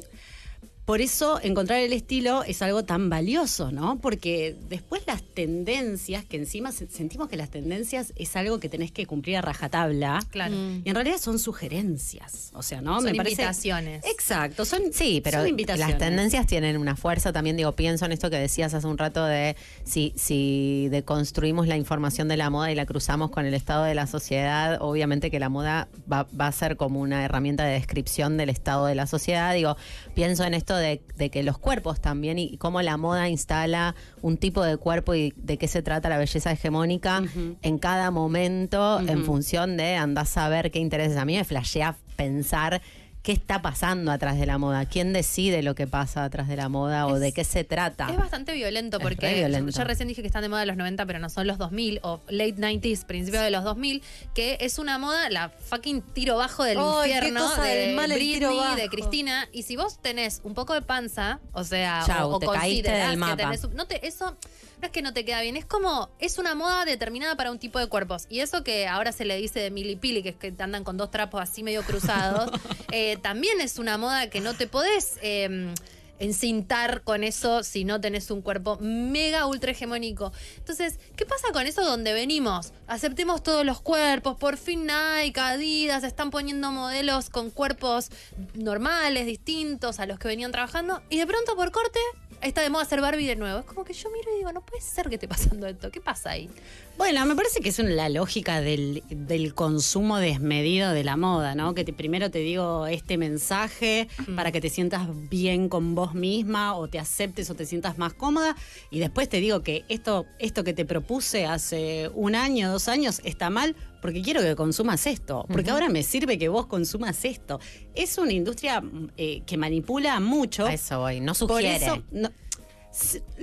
por eso encontrar el estilo es algo tan valioso, ¿no? Porque después las tendencias, que encima se- sentimos que las tendencias es algo que tenés que cumplir a rajatabla. Claro. Y en realidad son sugerencias, o sea, ¿no? Son Me parece- invitaciones. Exacto, son Sí, pero son invitaciones. las tendencias tienen una fuerza también, digo, pienso en esto que decías hace un rato de si, si deconstruimos la información de la moda y la cruzamos con el estado de la sociedad, obviamente que la moda va, va a ser como una herramienta de descripción del estado de la sociedad. Digo, pienso en esto de, de que los cuerpos también y cómo la moda instala un tipo de cuerpo y de qué se trata la belleza hegemónica en cada momento en función de andás a ver qué intereses. A mí me flashea pensar qué está pasando atrás de la moda, quién decide lo que pasa atrás de la moda o de qué se trata. Es bastante violento porque violento. yo recién dije que están de moda los 90, pero no son los 2000 o late 90s, principio de los 2000, que es una moda, la fucking tiro bajo del infierno de del mal Britney, tiro bajo. de Cristina. Y si vos tenés un poco de panza, o sea, Chau, o, o te considerás del que mapa. tenés un- no te, eso no es que no te queda bien, es como, es una moda determinada para un tipo de cuerpos. Y eso que ahora se le dice de milipili, que es que te andan con dos trapos así medio cruzados, (laughs) eh, también es una moda que no te podés eh, encintar con eso si no tenés un cuerpo mega ultra hegemónico. Entonces, ¿qué pasa con eso donde venimos? Aceptemos todos los cuerpos, por fin Nike, Adidas, están poniendo modelos con cuerpos normales, distintos a los que venían trabajando, y de pronto por corte está de moda ser Barbie de nuevo. Es como que yo miro y digo, no puede ser que esté pasando esto. ¿Qué pasa ahí? Bueno, me parece que es una- la lógica del, del consumo desmedido de la moda, ¿no? Que te- primero te digo este mensaje para que te sientas bien con vos misma o te aceptes o te sientas más cómoda y después te digo que esto, esto que te propuse hace un año, dos años está mal porque quiero que consumas esto, porque ahora me sirve que vos consumas esto. Es una industria eh, que manipula mucho. A eso voy, no Por sugiere. eso, no, s-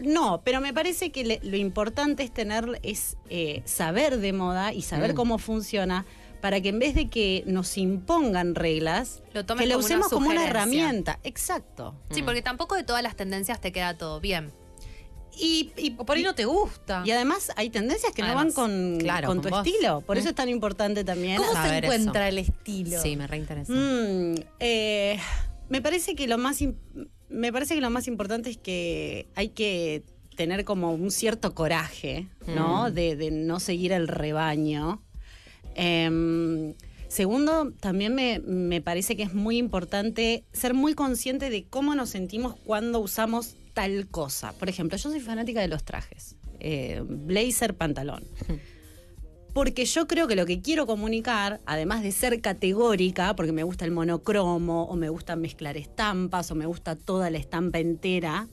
no, pero me parece que le- lo importante es tener, es eh, saber de moda y saber Mm. cómo funciona para que en vez de que nos impongan reglas, Lo que lo como una usemos como una herramienta. Exacto. Sí, porque tampoco de todas las tendencias te queda todo bien. Y, y- O por ahí no te gusta. y además hay tendencias que no van con, claro, con con tu vos. estilo. Por Mm. eso es tan importante también. ¿Cómo se encuentra el estilo? Sí, me reinteresa. Mm, eh, me parece que lo más me parece que lo más importante es que hay que tener como un cierto coraje, ¿no? De, de no seguir el rebaño. Em, segundo, también me, me parece que es muy importante ser muy consciente de cómo nos sentimos cuando usamos tal cosa. Por ejemplo, yo soy fanática de los trajes. Eh, blazer, pantalón. Porque yo creo que lo que quiero comunicar, además de ser categórica, porque me gusta el monocromo, o me gusta mezclar estampas, o me gusta toda la estampa entera,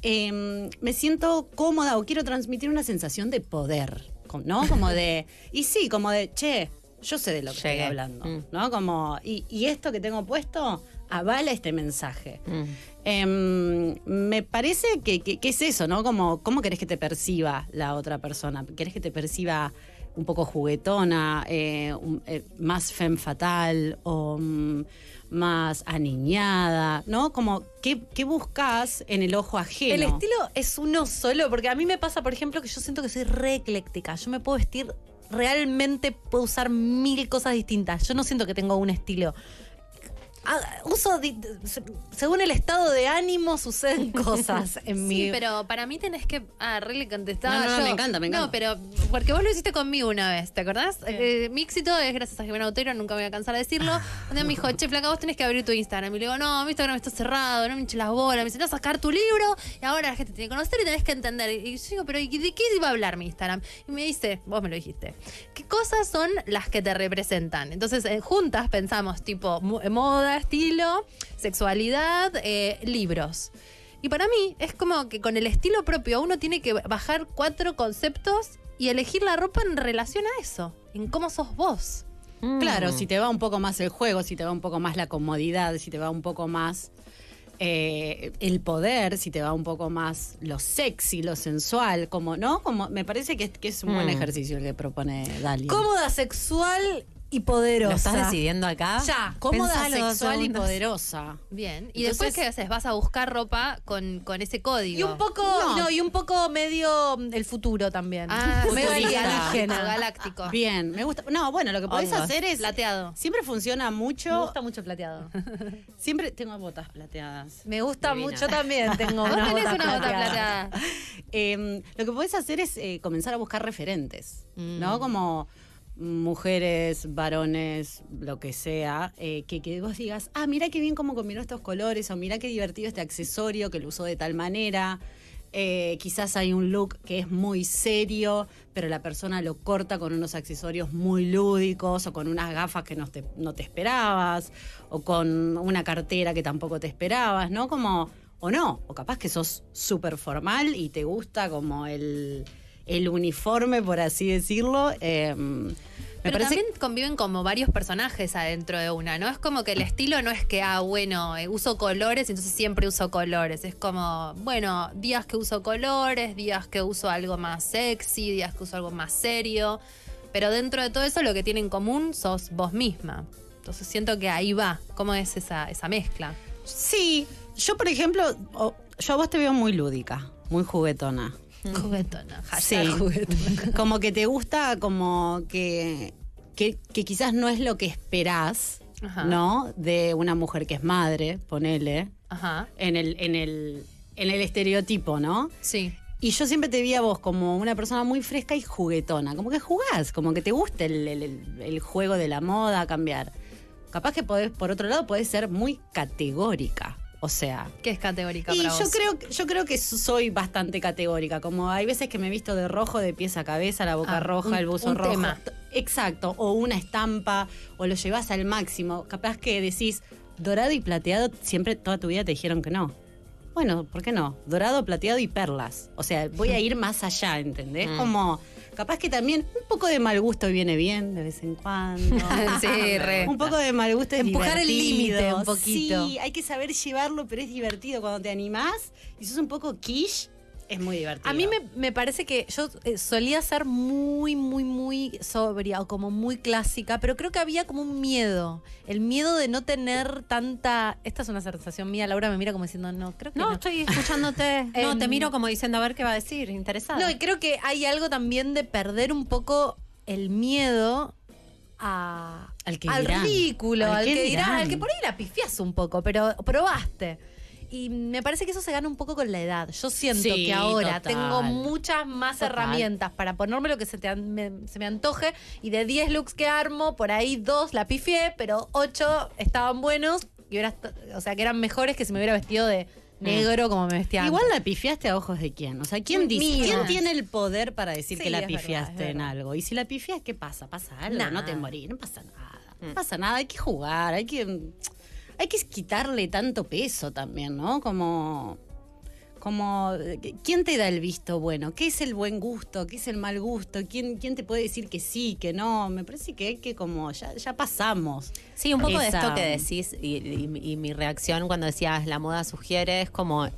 em, me siento cómoda o quiero transmitir una sensación de poder, ¿no? Como de, y sí, como de, che, yo sé de lo que Llegué. estoy hablando, Mm. ¿no? Como, y, y esto que tengo puesto avala este mensaje. Mm. Em, me parece que, que- que es eso, ¿no? Como, ¿cómo querés que te perciba la otra persona? ¿Querés que te perciba un poco juguetona, eh, eh, más femme fatal o mm, más aniñada, ¿no? Como, ¿qué, qué buscas en el ojo ajeno? El estilo es uno solo, porque a mí me pasa, por ejemplo, que yo siento que soy re ecléctica. Yo me puedo vestir, realmente puedo usar mil cosas distintas. Yo no siento que tengo un estilo. Ah, uso, según el estado de ánimo, suceden (laughs) cosas en mi... Sí, pero para mí tenés que. Ah, re le contestaba. No, no, no, yo. me encanta, me encanta. No, pero porque vos lo hiciste conmigo una vez, ¿te acordás? Eh, mi éxito es gracias a Jimena Otero, nunca me voy a cansar de decirlo. Un día me dijo, che, flaca, vos tenés que abrir tu Instagram. Y le digo, no, mi Instagram está cerrado, no me hinches las bolas. Me dice, no, sacar tu libro y ahora la gente te tiene que conocer y tenés que entender. Y yo digo, pero ¿y ¿de qué iba a hablar mi Instagram? Y me dice, vos me lo dijiste, ¿qué cosas son las que te representan? Entonces, eh, juntas pensamos, tipo, mo- moda moda, estilo, sexualidad, eh, libros. Y para mí es como que con el estilo propio uno tiene que bajar cuatro conceptos y elegir la ropa en relación a eso, en cómo sos vos. Claro, si te va un poco más el juego, si te va un poco más la comodidad, si te va un poco más eh, el poder, si te va un poco más lo sexy, lo sensual, como, ¿no? Como me parece que, es- que es un buen Mm. ejercicio el que propone Dalia. Cómoda, sexual y poderosa. ¿Lo estás decidiendo acá? Ya. Cómoda, Pensalo sexual y poderosa. Bien. Y Entonces- después, ¿qué haces? Vas a buscar ropa con, con ese código. Y un poco, No. no. y un poco medio mm, el futuro también. Ah, medio alienígena. galáctico. Bien, me gusta. No, bueno, lo que podés hacer es. Plateado. Siempre funciona Me mucho. gusta mucho plateado. (laughs) Siempre tengo botas plateadas. Me gusta Divina. mucho también. (laughs) Tengo Vos una tenés bota una bota plateada. plateada. Eh, lo que podés hacer es eh, comenzar a buscar referentes, Mm. ¿no? Como mujeres, varones, lo que sea, eh, que, que vos digas, ah, mira qué bien cómo combinó estos colores, o mira qué divertido este accesorio que lo usó de tal manera. Eh, quizás hay un look que es muy serio, pero la persona lo corta con unos accesorios muy lúdicos, o con unas gafas que no te, no te esperabas, o con una cartera que tampoco te esperabas, ¿no? Como, o no, o capaz que sos súper formal y te gusta como el, el uniforme, por así decirlo. eh, me Pero parece también conviven como varios personajes adentro de una, ¿no? Es como que el estilo no es que, ah, bueno, eh, uso colores, entonces siempre uso colores. Es como, bueno, días que uso colores, días que uso algo más sexy, días que uso algo más serio. Pero dentro de todo eso lo que tiene en común sos vos misma. Entonces siento que ahí va, cómo es esa, esa mezcla. Sí, yo por ejemplo, yo a vos te veo muy lúdica, muy juguetona. (laughs) Juguetona, Sí. juguetona. (laughs) Como que te gusta como que, que, que quizás no es lo que esperás, Ajá. ¿no? De una mujer que es madre, ponele, Ajá, en el, en el, en el estereotipo, ¿no? sí. Y yo siempre te vi a vos como una persona muy fresca y juguetona, como que jugás, como que te gusta el, el- el- el juego de la moda, cambiar. Capaz que podés, por otro lado, podés ser muy categórica. O sea, ¿Qué es categórica y para yo vos? creo, yo creo que soy bastante categórica. Como hay veces que me he visto de rojo de pies a cabeza, la boca Ah, roja, un- el buzo un rojo. tema. Exacto. O una estampa, o lo llevas al máximo. Capaz que decís dorado y plateado, siempre toda tu vida te dijeron que no. Bueno, ¿por qué no? Dorado, plateado y perlas. O sea, voy a ir más allá, ¿entendés? Mm. Como, capaz que también un poco de mal gusto viene bien de vez en cuando. (laughs) Sí, re. Un poco de mal gusto es Empujar el límite un poquito. Sí, hay que saber llevarlo, pero es divertido. Cuando te animás y sos un poco quiche, es muy divertido. A mí me, me parece que yo eh, solía ser muy, muy, muy sobria o como muy clásica, pero creo que había como un miedo. El miedo de no tener tanta. Esta es una sensación mía. Laura me mira como diciendo, no, creo que no. No, estoy escuchándote. (laughs) No, Em, te miro como diciendo a ver qué va a decir, interesada. No, y creo que hay algo también de perder un poco el miedo a, Al que al dirán. ridículo, ¿Al que dirán, dirán? al que por ahí la pifias un poco, pero probaste. Y me parece que eso se gana un poco con la edad. Yo siento Sí, que ahora total. tengo muchas más Total. herramientas para ponerme lo que se, te me, se me antoje. Y de 10 looks que armo, por ahí dos la pifié, pero 8 estaban buenos. Y est- o sea, que eran mejores que si me hubiera vestido de negro como me vestía Igual antes. la pifiaste a ojos de quién. O sea, ¿quién, dice. ¿quién tiene el poder para decir Sí, que la verdad, pifiaste en algo? Y si la pifias, ¿qué pasa? ¿Pasa algo? Nada. No te morís, no pasa nada. No pasa nada, hay que jugar, hay que. Hay que quitarle tanto peso también, ¿no? Como. Como, ¿quién te da el visto bueno? ¿Qué es el buen gusto? ¿Qué es el mal gusto? ¿Quién, quién te puede decir que sí, que no? Me parece que hay que como, ya, ya pasamos. Sí, un poco de esto que decís y, y- y mi reacción cuando decías la moda sugiere es como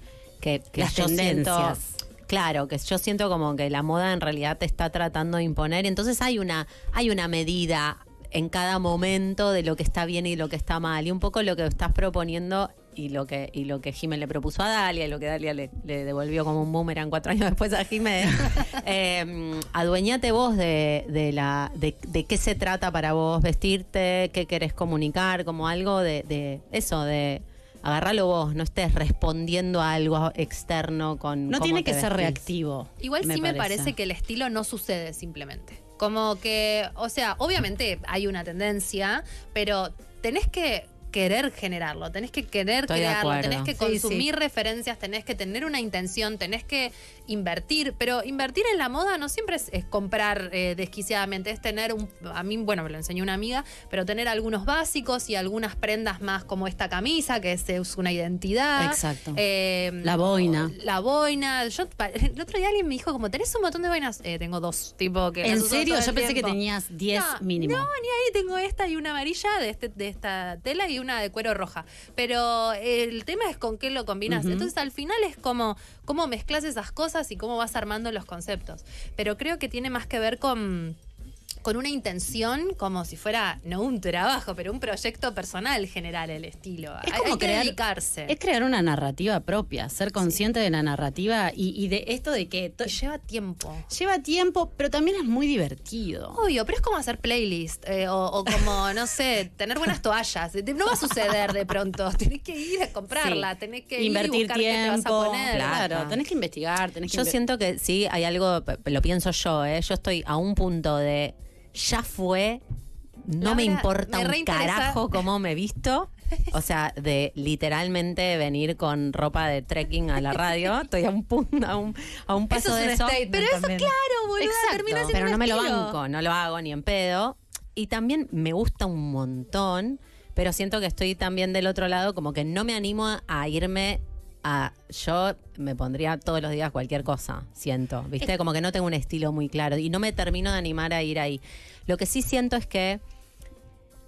que, que Las yo tendencias. siento claro que yo siento como que la moda en realidad te está tratando de imponer entonces hay una hay una medida en cada momento de lo que está bien y lo que está mal y un poco lo que estás proponiendo y lo que y lo que Jiménez le propuso a Dalia y lo que Dalia le, le devolvió como un boomerang cuatro (laughs) años después a Jiménez (laughs) eh, adueñate vos de, de la de, de qué se trata para vos vestirte qué querés comunicar como algo de, de eso de agarralo vos no estés respondiendo a algo externo con No cómo tiene te que ser reactivo. Igual sí me parece que el estilo no sucede simplemente. Como que, o sea, obviamente hay una tendencia, pero tenés que querer generarlo, tenés que querer Estoy crearlo, tenés que Sí, consumir referencias, tenés que tener una intención, tenés que invertir, pero invertir en la moda no siempre es, es comprar eh, desquiciadamente, es tener un, a mí, bueno, me lo enseñó una amiga, pero tener algunos básicos y algunas prendas más como esta camisa, que es, es una identidad. Exacto. Eh, La boina. La boina. Yo, el otro día alguien me dijo, como, ¿tenés un montón de boinas? Eh, tengo dos, tipo que ¿En serio? Yo pensé que tenías 10 No, mínimo. No, ni ahí tengo esta y una amarilla de, este, de esta tela y una de cuero roja. Pero el tema es con qué lo combinas. Entonces al final es como cómo mezclas esas cosas y cómo vas armando los conceptos. Pero creo que tiene más que ver con con una intención como si fuera no un trabajo, pero un proyecto personal generar el estilo. Es como hay que crear- dedicarse. Es crear una narrativa propia, ser consciente de la narrativa y, y de esto de que lleva tiempo. lleva tiempo, pero también es muy divertido. Obvio, pero es como hacer playlist eh, o, o como, no sé, tener buenas toallas. No va a suceder de pronto. (laughs) Tenés que ir a comprarla, Sí. tenés que ir y Invertir buscar qué te vas a tiempo. poner. Claro, tenés que investigar, tenés que Yo siento que sí, hay algo, lo pienso yo, ¿eh? Yo estoy a un punto de, ya fue, no Laura, me importa me un carajo cómo me visto. O sea, de literalmente venir con ropa de trekking a la radio. (laughs) Estoy a un punto, a un, a un paso Eso es de eso. Pero eso, también. claro, termina siendo Pero no me lo banco, no lo hago ni en pedo. Y también me gusta un montón, pero siento que estoy también del otro lado, como que no me animo a irme a. Yo me pondría todos los días cualquier cosa, siento, ¿viste? Como que no tengo un estilo muy claro y no me termino de animar a ir ahí. Lo que sí siento es que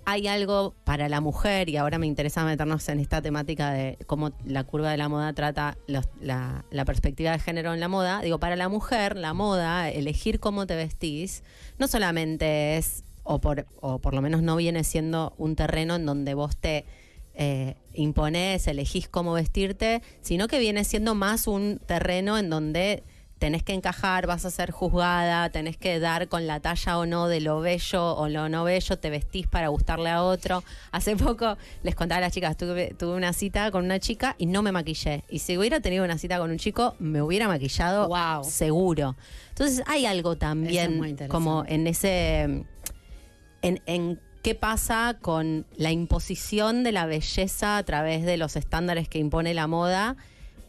hay algo para la mujer, y ahora me interesa meternos en esta temática de cómo la curva de la moda trata los- la, la perspectiva de género en la moda. Digo, para la mujer, la moda, elegir cómo te vestís, no solamente es, o por, o por lo menos no viene siendo un terreno en donde vos te eh, imponés, elegís cómo vestirte, sino que viene siendo más un terreno en donde tenés que encajar, vas a ser juzgada, tenés que dar con la talla o no de lo bello o lo no bello, te vestís para gustarle a otro. Hace poco les contaba a las chicas, tuve, tuve una cita con una chica y no me maquillé. Y si hubiera tenido una cita con un chico, me hubiera maquillado Wow. seguro. Entonces hay algo también es como en ese... En, en qué pasa con la imposición de la belleza a través de los estándares que impone la moda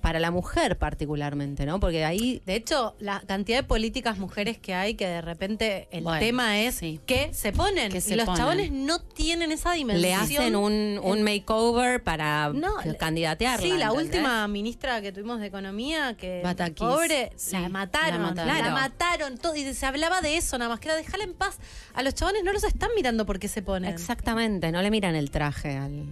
para la mujer particularmente, ¿no? Porque ahí De hecho, la cantidad de políticas mujeres que hay que de repente el Bueno, tema es sí. qué se ponen. ¿Qué y los ponen? chabones no tienen esa dimensión. le hacen un, un makeover para No, candidatearla. Sí, la ¿entendés? última ministra que tuvimos de Economía, que Batakis. pobre, Sí, la mataron, la la mataron. mataron. Claro. todo, y se hablaba de eso nada más, que era dejarla en paz. A los chabones no los están mirando porque se ponen. Exactamente, no le miran el traje al...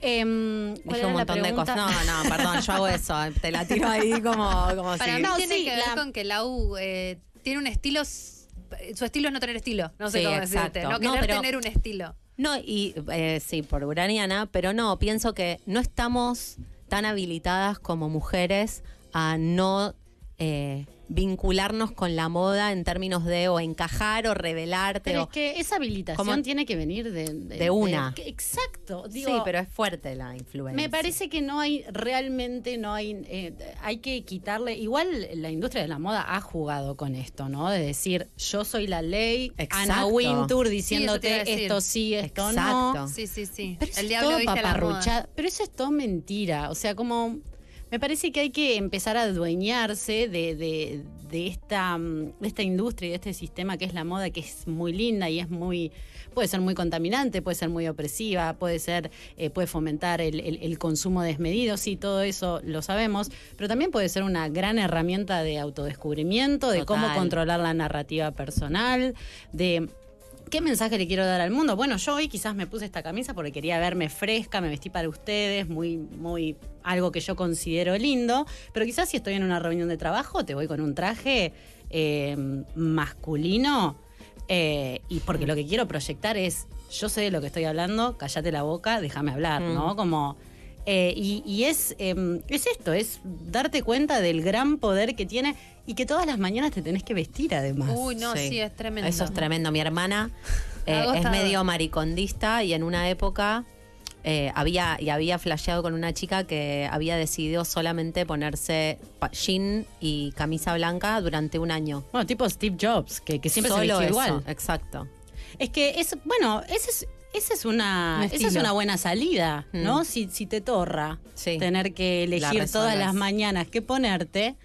¿cuál Dije un montón de cosas. No, no, perdón, yo hago eso. Te la tiro ahí como, como Para si... mí No, tiene sí, que ver la- con que Lau eh, tiene un estilo. Su estilo es no tener estilo. No sé Sí, cómo exacto. decirte. No No, querer pero- tener un estilo. No, y eh, sí, por uraniana, pero no, pienso que no estamos tan habilitadas como mujeres a no eh, vincularnos con la moda en términos de o encajar o revelarte. Pero o- es que esa habilitación Como- tiene que venir de, De una. exacto. sí, pero es fuerte la influencia. Me parece que no hay, realmente no hay, eh, hay que quitarle, igual la industria de la moda ha jugado con esto, ¿no? De decir, yo soy la ley, Exacto. Ana Wintour diciéndote esto sí, esto Exacto. no. Sí, sí, sí. Pero eso El es diablo todo viste la moda. Pero eso es todo mentira. O sea, como me parece que hay que empezar a adueñarse de, de- de esta, mm, de esta industria y de este sistema que es la moda, que es muy linda y es muy puede ser muy contaminante, puede ser muy opresiva, puede ser, eh, puede fomentar el, el- el consumo desmedido, sí, todo eso lo sabemos, pero también puede ser una gran herramienta de autodescubrimiento, de cómo controlar la narrativa personal, de ¿Qué mensaje le quiero dar al mundo? Bueno, yo hoy quizás me puse esta camisa porque quería verme fresca, me vestí para ustedes, muy, muy algo que yo considero lindo, pero quizás si estoy en una reunión de trabajo te voy con un traje eh, masculino eh, y porque lo que quiero proyectar es, yo sé de lo que estoy hablando, cállate la boca, déjame hablar, ¿no? Como... eh, y y es, eh, es esto, es darte cuenta del gran poder que tiene y que todas las mañanas te tenés que vestir además. Uy, no, sí, es tremendo. Eso es tremendo. Mi hermana (laughs) eh, es medio maricondista y en una época eh, había y había flasheado con una chica que había decidido solamente ponerse pa- jean y camisa blanca durante un año. Bueno, tipo Steve Jobs, que, que siempre se Solo vistió eso, igual. Exacto. Es que es, bueno, ese es esa es una, Un esa es una buena salida, ¿no? Mm. Si, si te torra Sí. tener que elegir La todas las mañanas qué ponerte,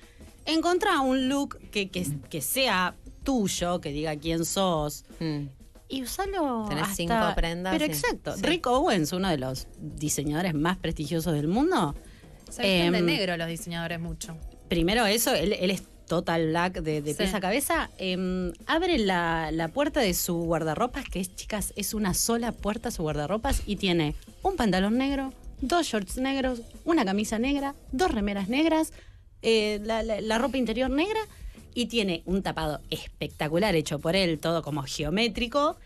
encontrá un look que, que, que sea tuyo, que diga quién sos, Mm. y usalo Tenés hasta- cinco prendas, Pero sí. exacto. Sí. Rick Owens, uno de los diseñadores más prestigiosos del mundo. Se visten de Em, negro los diseñadores mucho. Primero eso, él, él es total black de, de Sí. pies a cabeza. Em, abre la, la puerta de su guardarropas, que es, chicas, es una sola puerta su guardarropas y tiene un pantalón negro, dos shorts negros, una camisa negra, dos remeras negras, eh, la, la- la ropa interior negra y tiene un tapado espectacular hecho por él, todo como geométrico,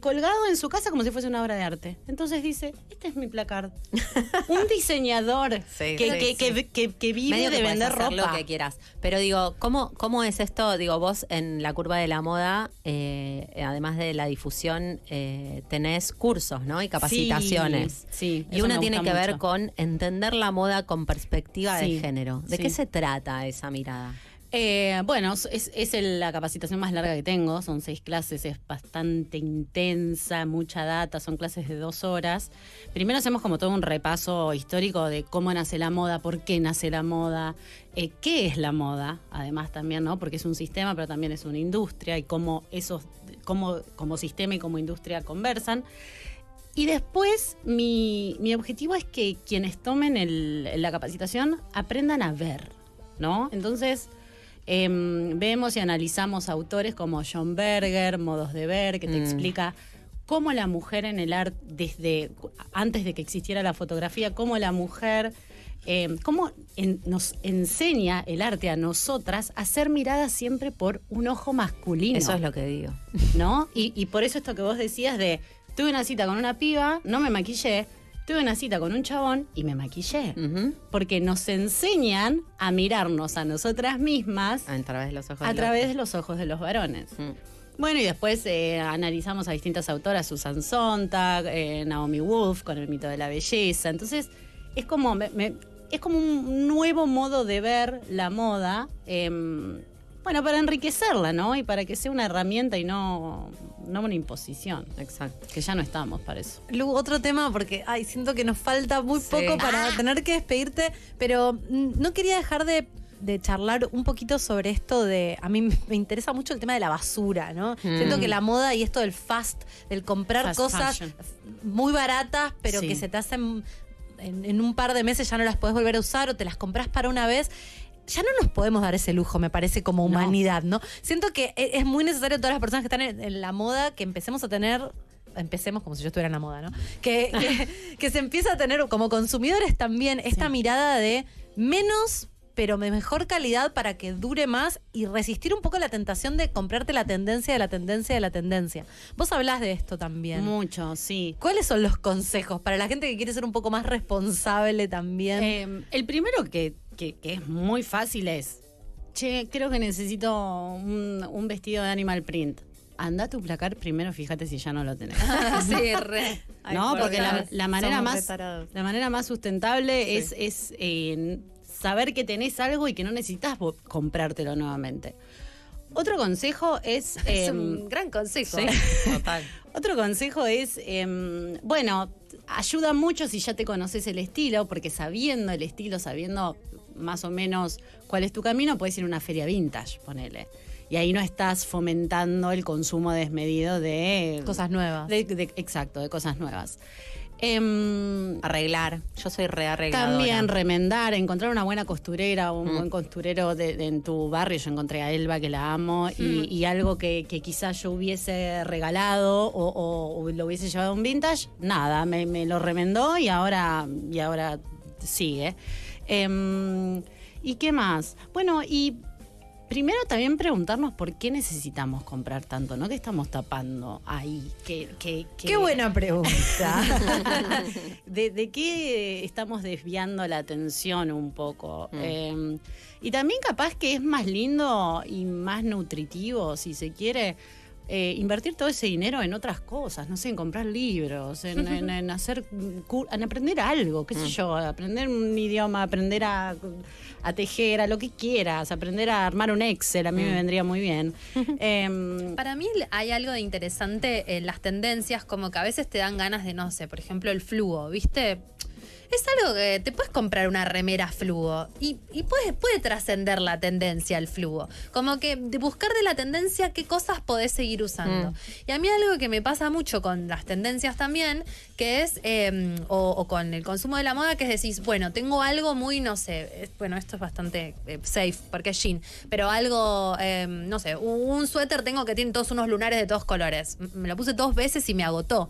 colgado en su casa como si fuese una obra de arte. Entonces dice, este es mi placard. (laughs) un diseñador Sí, que, sí, que- sí. que- que- que vive Medio de vender ropa. lo que quieras. Pero digo, ¿cómo, ¿cómo es esto? Digo, vos en la curva de la moda, eh, además de la difusión, eh, tenés cursos, ¿no? Y capacitaciones. Sí, Y una tiene que ver con entender la moda con perspectiva de género. ¿De qué se trata esa mirada? Eh, bueno, es, la capacitación más larga que tengo, son seis clases, es bastante intensa, mucha data, son clases de dos horas. Primero hacemos como todo un repaso histórico de cómo nace la moda, por qué nace la moda, eh, qué es la moda, además también, ¿no? Porque es un sistema, pero también es una industria y cómo esos, cómo como sistema y como industria conversan. Y después mi, objetivo es que quienes tomen la capacitación aprendan a ver, ¿no? Entonces em, vemos y analizamos autores como John Berger, Modos de Ver, que te Mm. explica cómo la mujer en el arte, desde antes de que existiera la fotografía, cómo la mujer, em, cómo en- nos enseña el arte a nosotras a ser miradas siempre por un ojo masculino. Eso es lo que digo. ¿no? Y, y por eso esto que vos decías de, tuve una cita con una piba, no me maquillé, tuve una cita con un chabón y me maquillé. Porque nos enseñan a mirarnos a nosotras mismas A través de los ojos a de través de los ojos de los varones. Mm. Bueno, y después eh, analizamos a distintas autoras, Susan Sontag, eh, Naomi Wolf, con el mito de la belleza. Entonces, es como, me- me- es como un nuevo modo de ver la moda, em, bueno, para enriquecerla, ¿no? Y para que sea una herramienta y no, no una imposición. Exacto. Que ya no estamos para eso. Lu, otro tema, porque ay, siento que nos falta muy Sí. poco para tener que despedirte, pero mm, no quería dejar de, de charlar un poquito sobre esto de. A mí me interesa mucho el tema de la basura, ¿no? Siento que la moda y esto del fast, del comprar Fast cosas fashion. muy baratas, pero Sí. que se te hacen. En, en un par de meses ya no las podés volver a usar o te las compras para una vez. Ya no nos podemos dar ese lujo, me parece, como humanidad, ¿no? Siento que e- es muy necesario todas las personas que están en, en la moda que empecemos a tener empecemos como si yo estuviera en la moda, ¿no? Que, que, (laughs) que se empieza a tener como consumidores también esta mirada de menos pero de mejor calidad para que dure más y resistir un poco la tentación de comprarte la tendencia de la tendencia de la tendencia. Vos hablás de esto también. Mucho, sí. ¿Cuáles son los consejos para la gente que quiere ser un poco más responsable también? Eh, el primero que, que- que es muy fácil es, che, creo que necesito un, un vestido de animal print. Anda a tu placar primero, fíjate si ya no lo tenés. (laughs) sí, (laughs) re. no, por porque la, manera más la manera más sustentable es, es eh, saber que tenés algo y que no necesitas comprártelo nuevamente. Otro consejo es, (laughs) Es em, un gran consejo. sí. Total. Otro consejo es, em, bueno, ayuda mucho si ya te conoces el estilo, porque sabiendo el estilo, sabiendo más o menos cuál es tu camino, puedes ir a una feria vintage, ponele. Y ahí no estás fomentando el consumo desmedido de... Cosas nuevas. de- de- exacto, de cosas nuevas. Em, Arreglar. Yo soy rearregladora. también remendar, encontrar una buena costurera, un Mm. buen costurero de, de- en tu barrio. Yo encontré a Elba, que la amo, y, y algo que, que quizás yo hubiese regalado o, o- o lo hubiese llevado a un vintage, nada, me, me lo remendó y ahora, y ahora sigue. Em, ¿Y qué más? Bueno, y primero también preguntarnos por qué necesitamos comprar tanto, ¿no? ¿Qué estamos tapando ahí? ¿Qué, qué, Qué buena pregunta. (laughs) de, de qué estamos desviando la atención un poco. Mm. Eh, y también capaz que es más lindo y más nutritivo, si se quiere, eh, invertir todo ese dinero en otras cosas, no sé, en comprar libros, en, (laughs) en- en hacer en aprender algo, qué sé yo, aprender un idioma, aprender a, a tejer, a lo que quieras, aprender a armar un Excel, a mí me vendría muy bien. (laughs) Em, Para mí hay algo de interesante en las tendencias, como que a veces te dan ganas de, no sé, por ejemplo, el flujo, ¿viste? Es algo que te puedes comprar una remera fluo y, y puede, puede trascender la tendencia el fluo. Como que de buscar de la tendencia qué cosas podés seguir usando. Y a mí algo que me pasa mucho con las tendencias también, que es, eh, o, o con el consumo de la moda, que es decir, bueno, tengo algo muy, no sé, es- bueno, esto es bastante eh, safe porque es jean, pero algo, eh, no sé, un, un suéter tengo que tiene todos unos lunares de todos colores. Me lo puse dos veces y me agotó.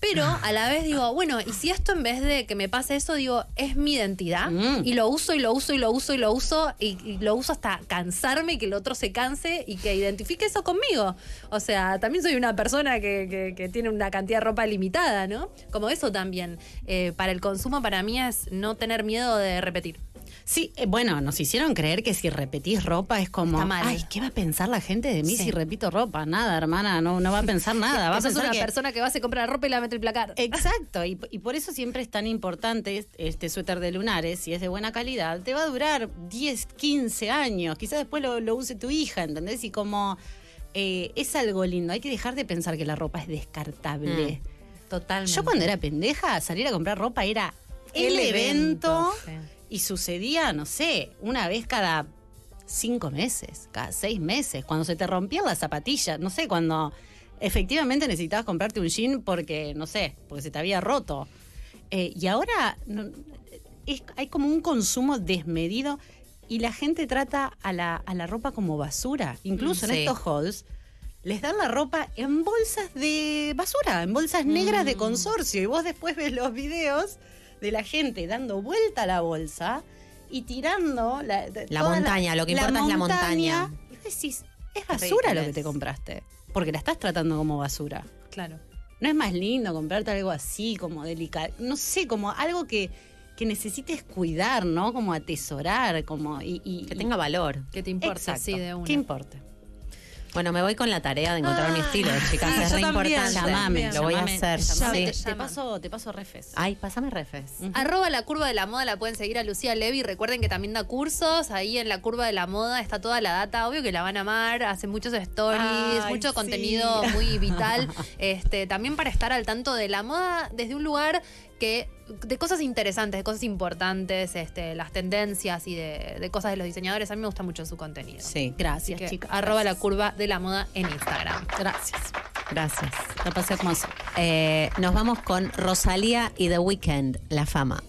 Pero a la vez digo, bueno, y si esto en vez de que me pase eso, digo, es mi identidad Mm. y lo uso y lo uso y lo uso y lo uso y, y lo uso hasta cansarme y que el otro se canse y que identifique eso conmigo. O sea, también soy una persona que, que- que tiene una cantidad de ropa limitada, ¿no? Como eso también. eh, para el consumo, para mí es no tener miedo de repetir. Sí, eh, bueno, nos hicieron creer que si repetís ropa es como, ay, ¿qué va a pensar la gente de mí Sí. si repito ropa? Nada, hermana, no, no va a pensar (laughs) nada. Va a pensar una que- persona que va a se compra la ropa y la mete el placar. Exacto, y, y por eso siempre es tan importante es- este suéter de lunares, si es de buena calidad, te va a durar 10, 15 años, quizás después lo, lo use tu hija, ¿entendés? Y como eh, es algo lindo, hay que dejar de pensar que la ropa es descartable. Totalmente. Yo cuando era pendeja, salir a comprar ropa era el, evento, sí. Y sucedía, no sé, una vez cada cinco meses, cada seis meses, cuando se te rompían las zapatillas, no sé, cuando efectivamente necesitabas comprarte un jean porque, no sé, porque se te había roto. Eh, y ahora no- es- hay como un consumo desmedido y la gente trata a la, a la ropa como basura. Incluso en estos halls les dan la ropa en bolsas de basura, en bolsas negras de consorcio. Y vos después ves los videos de la gente dando vuelta a la bolsa y tirando la, de- La toda montaña, lo que importa es la montaña. Y vos decís, es basura lo que te compraste. Porque la estás tratando como basura. Claro. ¿No es más lindo comprarte algo así, como delicado? No sé, como algo que, que necesites cuidar, ¿no? Como atesorar, como... Y, y- Que tenga valor. Que te importa, sí, de una. ¿Qué importa? Bueno, me voy con la tarea de encontrar mi estilo, chicas. sí, es re importante. Llamame, Lo voy a hacer. llamame, sí. te, paso, te paso refes. Ay, pásame refes. Arroba la curva de la moda la pueden seguir a Lucía Levy. Recuerden que también da cursos. Ahí en la curva de la moda está toda la data. Obvio que la van a amar. Hace muchos stories, Ay, mucho sí. contenido muy vital. (laughs) este, también para estar al tanto de la moda desde un lugar que de cosas interesantes, de cosas importantes, este, las tendencias y de, de cosas de los diseñadores. A mí me gusta mucho su contenido. Sí, Gracias, que chicas. arroba la curva de la moda en Instagram. Gracias. gracias. La pasé hermoso. Eh, nos vamos con Rosalía y The Weeknd, La Fama.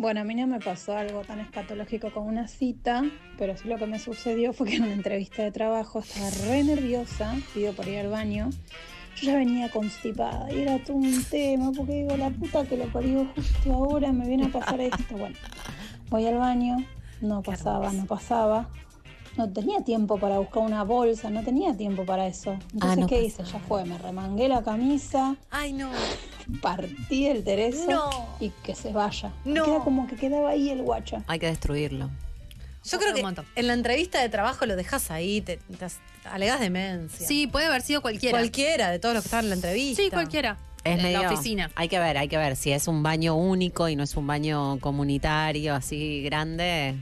Bueno, a mí no me pasó algo tan escatológico como una cita, pero sí lo que me sucedió fue que en una entrevista de trabajo estaba re nerviosa, pido por ir al baño. Yo ya venía constipada y era todo un tema, porque digo, la puta que lo parió justo ahora me viene a pasar esto. Bueno, voy al baño, no pasaba, no pasaba. No tenía tiempo para buscar una bolsa, no tenía tiempo para eso. Entonces, no ¿qué hice? Ya fue, me remangué la camisa, Ay, no. partí el tereso No. y que se vaya. No. Queda como que quedaba ahí el guacho. Hay que destruirlo. Yo creo que en la entrevista de trabajo lo dejas ahí, te, te as- alegás demencia. Sí, puede haber sido cualquiera. Cualquiera de todos los que estaban en la entrevista. Sí, cualquiera. Es en medio, la oficina. Hay que ver, hay que ver. Si es un baño único y no es un baño comunitario así grande,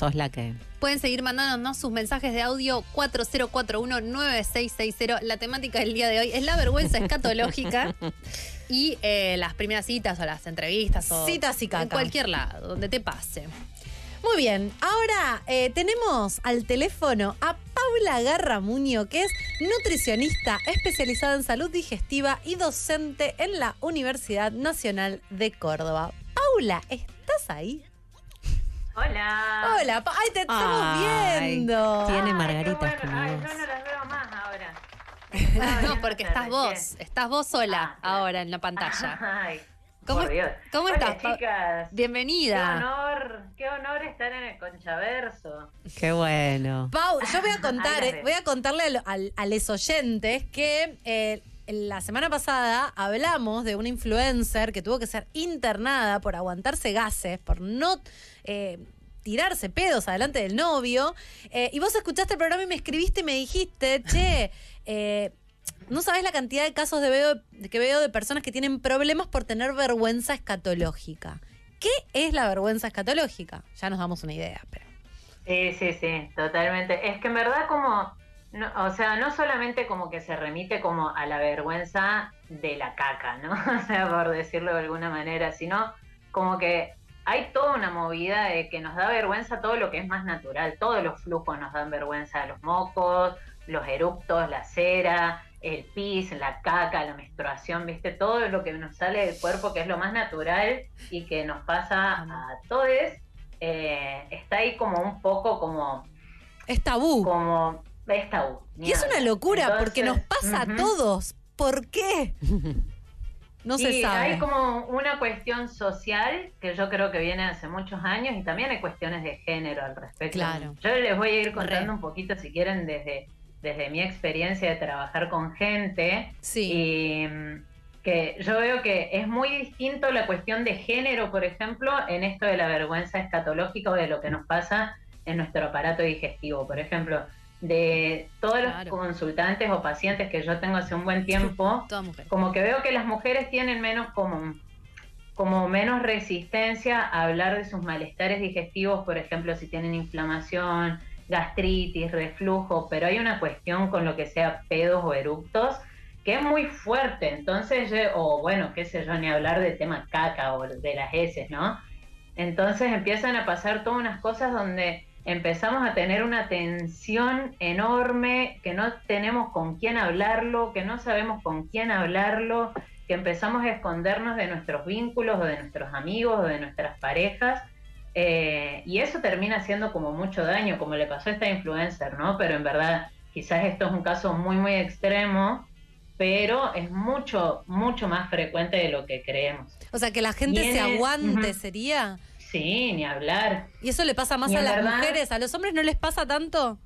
sos la que. Pueden seguir mandándonos sus mensajes de audio 4041-9660. La temática del día de hoy es la vergüenza escatológica (laughs) y eh, las primeras citas o las entrevistas o Citas y caca. en cualquier lado, donde te pase. Muy bien, ahora eh, tenemos al teléfono a Paula Garramuño, que es nutricionista especializada en salud digestiva y docente en la Universidad Nacional de Córdoba. Paula, ¿estás ahí? Hola. Hola, Pa- ay, te estamos Ay, viendo. Tiene Ay, qué margaritas bueno. como Ay, vos. no, no las veo más ahora. (laughs) No, porque estás vos, estás vos sola Ah, claro. ahora en la pantalla. (laughs) Ay, ¿Cómo, por Dios. cómo Hola, estás? Pa- chicas? Qué Bienvenida. honor, qué honor estar en el Conchaverso. Qué bueno. Pau, yo voy a (laughs) contar, eh, voy a contarle a, lo- al- a los oyentes que eh, la semana pasada hablamos de una influencer que tuvo que ser internada por aguantarse gases, por no eh, tirarse pedos adelante del novio. Eh, y vos escuchaste el programa y me escribiste y me dijiste, che, eh, no sabés la cantidad de casos de que veo de personas que tienen problemas por tener vergüenza escatológica. ¿Qué es la vergüenza escatológica? Ya nos damos una idea, pero. Sí, sí, sí, totalmente. Es que en verdad como, no, o sea, no solamente como que se remite como a la vergüenza de la caca, ¿no? (laughs) O sea, por decirlo de alguna manera, sino como que hay toda una movida de que nos da vergüenza todo lo que es más natural, todos los flujos nos dan vergüenza, los mocos, los eructos, la cera, el pis, la caca, la menstruación, ¿viste? Todo lo que nos sale del cuerpo, que es lo más natural y que nos pasa a todos, eh, está ahí como un poco como... Es tabú. Como... Es tabú. Y es una locura porque nos pasa a todos. ¿Por qué? (laughs) No se sabe. Hay como una cuestión social que yo creo que viene hace muchos años y también hay cuestiones de género al respecto. Claro. Yo les voy a ir contando un poquito, si quieren, desde, desde mi experiencia de trabajar con gente. Sí. Y mm, que yo veo que es muy distinto la cuestión de género, por ejemplo, en esto de la vergüenza escatológica o de lo que nos pasa en nuestro aparato digestivo. Por ejemplo, de todos los consultantes o pacientes que yo tengo hace un buen tiempo, como que veo que las mujeres tienen menos como, como menos resistencia a hablar de sus malestares digestivos, por ejemplo, si tienen inflamación, gastritis, reflujo, pero hay una cuestión con lo que sea pedos o eructos que es muy fuerte, entonces, o bueno, qué sé yo, ni hablar del tema caca o de las heces, ¿no? Entonces empiezan a pasar todas unas cosas donde empezamos a tener una tensión enorme, que no tenemos con quién hablarlo, que no sabemos con quién hablarlo, que empezamos a escondernos de nuestros vínculos o de nuestros amigos o de nuestras parejas. eh, y eso termina haciendo como mucho daño, como le pasó a esta influencer, ¿no? Pero en verdad, quizás esto es un caso muy, muy extremo, pero es mucho, mucho más frecuente de lo que creemos. O sea, que la gente se aguante, sería. Sí, ni hablar. Y eso le pasa más a las verdad- mujeres. ¿A los hombres no les pasa tanto?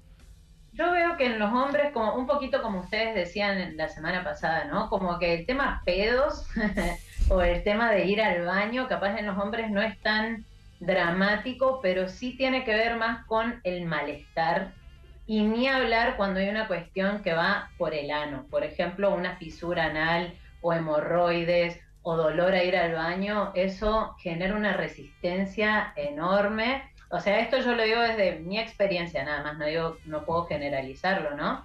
Yo veo que en los hombres, como un poquito como ustedes decían la semana pasada, ¿no? Como que el tema pedos (laughs) o el tema de ir al baño, capaz en los hombres no es tan dramático, pero sí tiene que ver más con el malestar. Y ni hablar cuando hay una cuestión que va por el ano. Por ejemplo, una fisura anal o hemorroides o dolor a ir al baño, eso genera una resistencia enorme. O sea, esto yo lo digo desde mi experiencia nada más, no digo, no puedo generalizarlo, ¿no?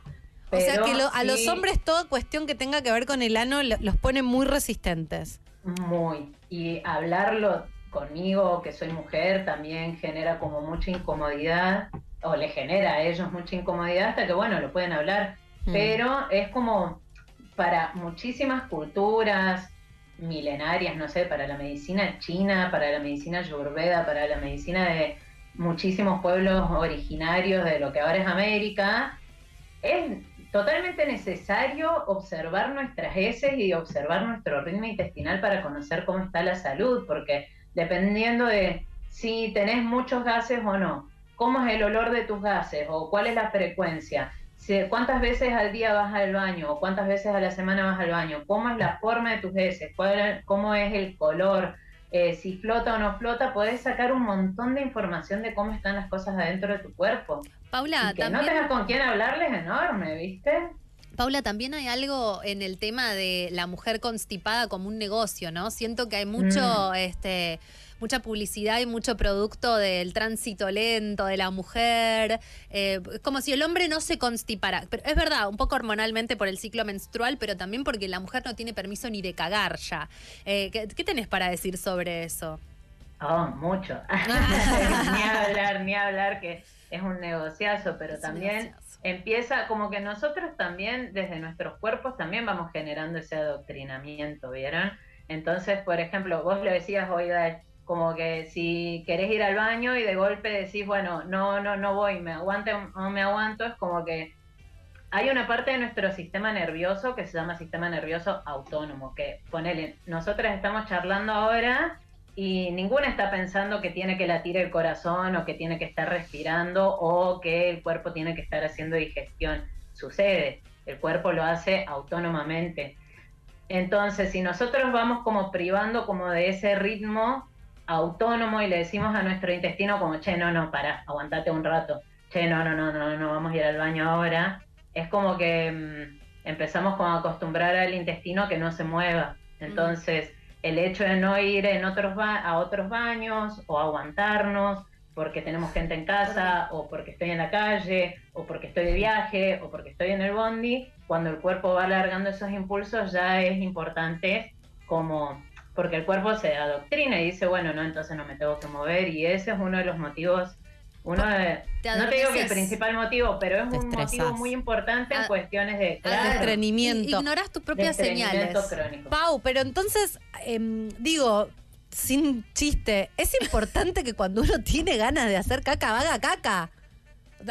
o sea, que lo- a los hombres toda cuestión que tenga que ver con el ano lo- los pone muy resistentes. Muy. Y hablarlo conmigo, que soy mujer, también genera como mucha incomodidad, o le genera a ellos mucha incomodidad hasta que, bueno, lo pueden hablar. Mm. Pero es como para muchísimas culturas milenarias, no sé, para la medicina china, para la medicina ayurveda, para la medicina de muchísimos pueblos originarios de lo que ahora es América, es totalmente necesario observar nuestras heces y observar nuestro ritmo intestinal para conocer cómo está la salud, porque dependiendo de si tenés muchos gases o no, cómo es el olor de tus gases o cuál es la frecuencia, cuántas veces al día vas al baño o cuántas veces a la semana vas al baño, cómo es la forma de tus heces, cuál- cómo es el color, eh, si flota o no flota, podés sacar un montón de información de cómo están las cosas adentro de tu cuerpo. Paula, Y que no tengas con quién hablarles es enorme, ¿viste? Paula, también hay algo en el tema de la mujer constipada como un negocio, ¿no? Siento que hay mucho, este, mucha publicidad y mucho producto del tránsito lento de la mujer. eh, es como si el hombre no se constipara. Pero es verdad, un poco hormonalmente por el ciclo menstrual, pero también porque la mujer no tiene permiso ni de cagar ya. Eh, ¿qué, qué tenés para decir sobre eso? Oh, mucho. (laughs) (laughs) ni hablar, ni hablar, que es un negociazo, pero Es un también negociazo. Empieza como que nosotros también, desde nuestros cuerpos, también vamos generando ese adoctrinamiento, ¿vieron? Entonces, por ejemplo, vos le decías, oiga, como que si querés ir al baño y de golpe decís, bueno, no, no, no voy, me aguante o no me aguanto, es como que hay una parte de nuestro sistema nervioso que se llama sistema nervioso autónomo, que ponele, nosotras estamos charlando ahora y ninguna está pensando que tiene que latir el corazón o que tiene que estar respirando o que el cuerpo tiene que estar haciendo digestión. Sucede, el cuerpo lo hace autónomamente. Entonces, si nosotros vamos como privando como de ese ritmo autónomo y le decimos a nuestro intestino como, che, no, no, para, aguantate un rato, che, no, no, no, no, no, vamos a ir al baño ahora, es como que mm, empezamos como a acostumbrar al intestino que no se mueva. Entonces, el hecho de no ir en otros ba- a otros baños o aguantarnos porque tenemos gente en casa o porque estoy en la calle o porque estoy de viaje o porque estoy en el bondi, cuando el cuerpo va alargando esos impulsos ya es importante como porque el cuerpo se adoctrina y dice, bueno, no, entonces no me tengo que mover y ese es uno de los motivos, uno de, Te no te digo que el principal motivo, pero es un motivo muy importante en Ah, cuestiones de, de claro, estreñimiento. Ignorás tus de propias señales. crónico. Pau, pero entonces, em, digo, sin chiste, es importante que cuando uno tiene ganas de hacer caca, haga caca.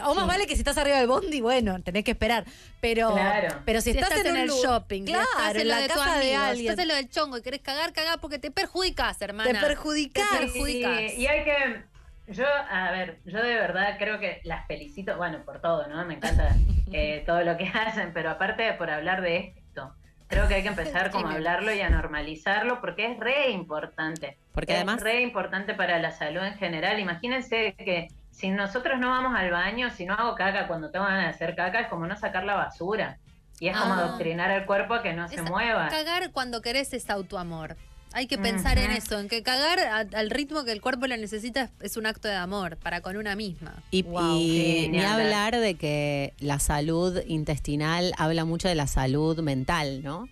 O más vale que si estás arriba del bondi, bueno, tenés que esperar. Pero, Claro. pero si, Si estás, estás, en, el shopping, si estás en, la de casa de alguien, estás en lo del chongo y querés cagar, cagá porque te perjudicas, hermana. te perjudicás. Te perjudicas. Y, y hay que, yo, a ver, yo de verdad creo que las felicito, bueno, por todo, ¿no? Me encanta (laughs) eh, todo lo que hacen, pero aparte por hablar de esto, creo que hay que empezar como a hablarlo y a normalizarlo porque es re importante. Porque es además- re importante para la salud en general. Imagínense que si nosotros no vamos al baño, si no hago caca cuando tengo ganas de hacer caca, es como no sacar la basura. Y es como Ah. adoctrinar al cuerpo a que no se mueva. Cagar cuando querés es autoamor. Hay que pensar en eso, en que cagar a- al ritmo que el cuerpo lo necesita es, es un acto de amor para con una misma. Y, Wow. y Sí, ni hablar. de que la salud intestinal habla mucho de la salud mental, ¿no?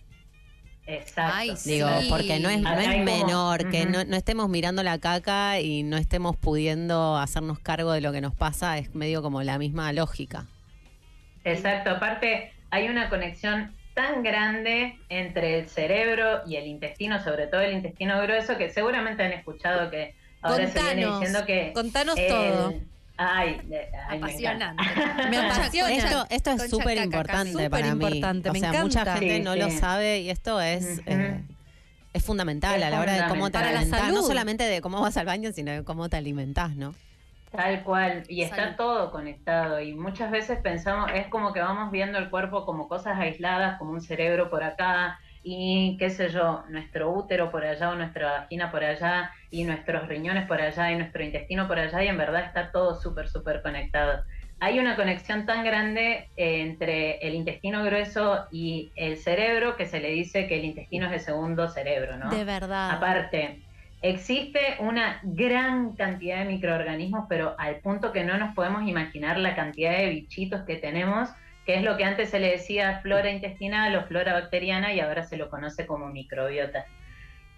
Exacto. Ay, sí. Digo, porque no es, no es como- menor, que no, no estemos mirando la caca y no estemos pudiendo hacernos cargo de lo que nos pasa, es medio como la misma lógica. Exacto, aparte hay una conexión tan grande entre el cerebro y el intestino, sobre todo el intestino grueso, que seguramente han escuchado que ahora se viene Contanos, diciendo que... contanos el- todo. Ay, Apasionante. (laughs) Me apasiona. Esto, esto es súper importante para mí. importante, o me sea, mucha gente Sí, no sí. lo sabe y esto es, eh, es fundamental Es a la hora de cómo te alimentás. No solamente de cómo vas al baño, sino de cómo te alimentás, ¿no? Tal cual, y está Salud. todo conectado y muchas veces pensamos, es como que vamos viendo el cuerpo como cosas aisladas, como un cerebro por acá y qué sé yo, nuestro útero por allá o nuestra vagina por allá y nuestros riñones por allá y nuestro intestino por allá y en verdad está todo súper, súper conectado. Hay una conexión tan grande eh, entre el intestino grueso y el cerebro que se le dice que el intestino es el segundo cerebro, ¿no? De verdad. Aparte, existe una gran cantidad de microorganismos, pero al punto que no nos podemos imaginar la cantidad de bichitos que tenemos, que es lo que antes se le decía flora intestinal o flora bacteriana y ahora se lo conoce como microbiota.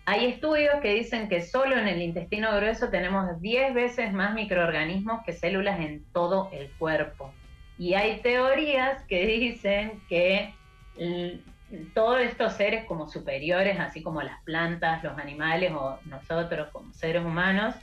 Hay estudios que dicen que solo en el intestino grueso tenemos 10 veces más microorganismos que células en todo el cuerpo. Y hay teorías que dicen que todos estos seres como superiores, así como las plantas, los animales o nosotros como seres humanos,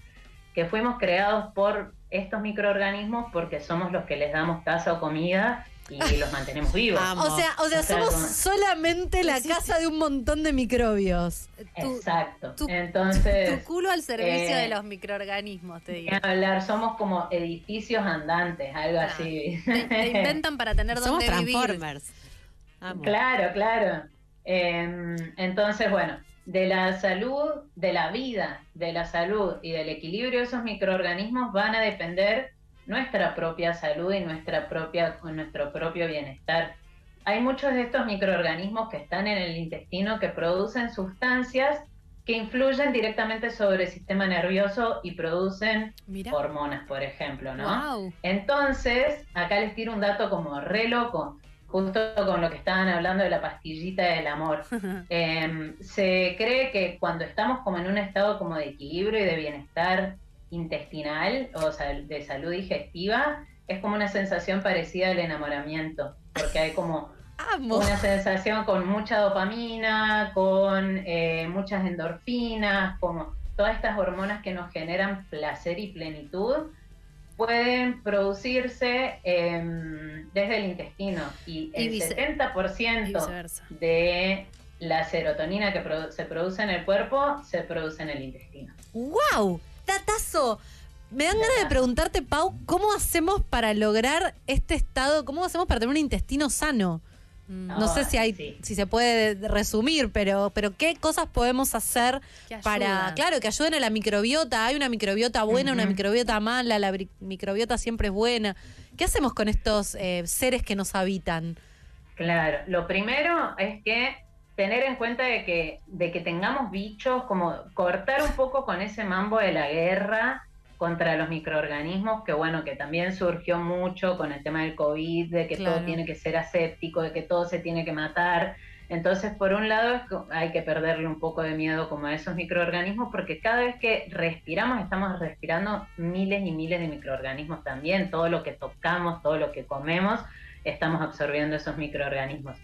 que fuimos creados por estos microorganismos porque somos los que les damos casa o comida y (laughs) los mantenemos vivos. Amo. O sea, o sea, O sea, somos como- solamente la casa de un montón de microbios. Exacto. tu- Entonces, tu culo al servicio eh, de los microorganismos, te digo. hablar, somos como edificios andantes, algo Ah, así. Te, te inventan para tener (laughs) Somos donde vivir. Transformers. Amo. Claro, claro. Eh, entonces, bueno, de la salud, de la vida, de la salud y del equilibrio de esos microorganismos van a depender nuestra propia salud y nuestra propia, nuestro propio bienestar. Hay muchos de estos microorganismos que están en el intestino que producen sustancias que influyen directamente sobre el sistema nervioso y producen Mira. hormonas, por ejemplo, ¿no? Wow. Entonces, acá les tiro un dato como re loco, justo con lo que estaban hablando de la pastillita del amor. (laughs) Eh, se cree que cuando estamos como en un estado como de equilibrio y de bienestar intestinal, o sea, de salud digestiva, es como una sensación parecida al enamoramiento, porque hay como Amo. una sensación con mucha dopamina, con eh, muchas endorfinas, como todas estas hormonas que nos generan placer y plenitud, pueden producirse em, desde el intestino y Y el vice- 70% Y de la serotonina que produ- se produce en el cuerpo se produce en el intestino. ¡Wow! ¡Datazo! Me dan ganas de preguntarte, Pau, ¿cómo hacemos para lograr este estado? ¿Cómo hacemos para tener un intestino sano? No sé si hay, sí. si se puede resumir, pero, pero qué cosas podemos hacer para, claro, que ayuden a la microbiota. Hay una microbiota buena, una microbiota mala, la microbiota siempre es buena. ¿Qué hacemos con estos eh, seres que nos habitan? Claro, lo primero es que tener en cuenta de que, de que tengamos bichos, como cortar un poco con ese mambo de la guerra contra los microorganismos, que bueno, que también surgió mucho con el tema del COVID, de que Claro. todo tiene que ser aséptico, de que todo se tiene que matar. Entonces, por un lado, hay que perderle un poco de miedo como a esos microorganismos, porque cada vez que respiramos, estamos respirando miles y miles de microorganismos también. Todo lo que tocamos, todo lo que comemos, estamos absorbiendo esos microorganismos.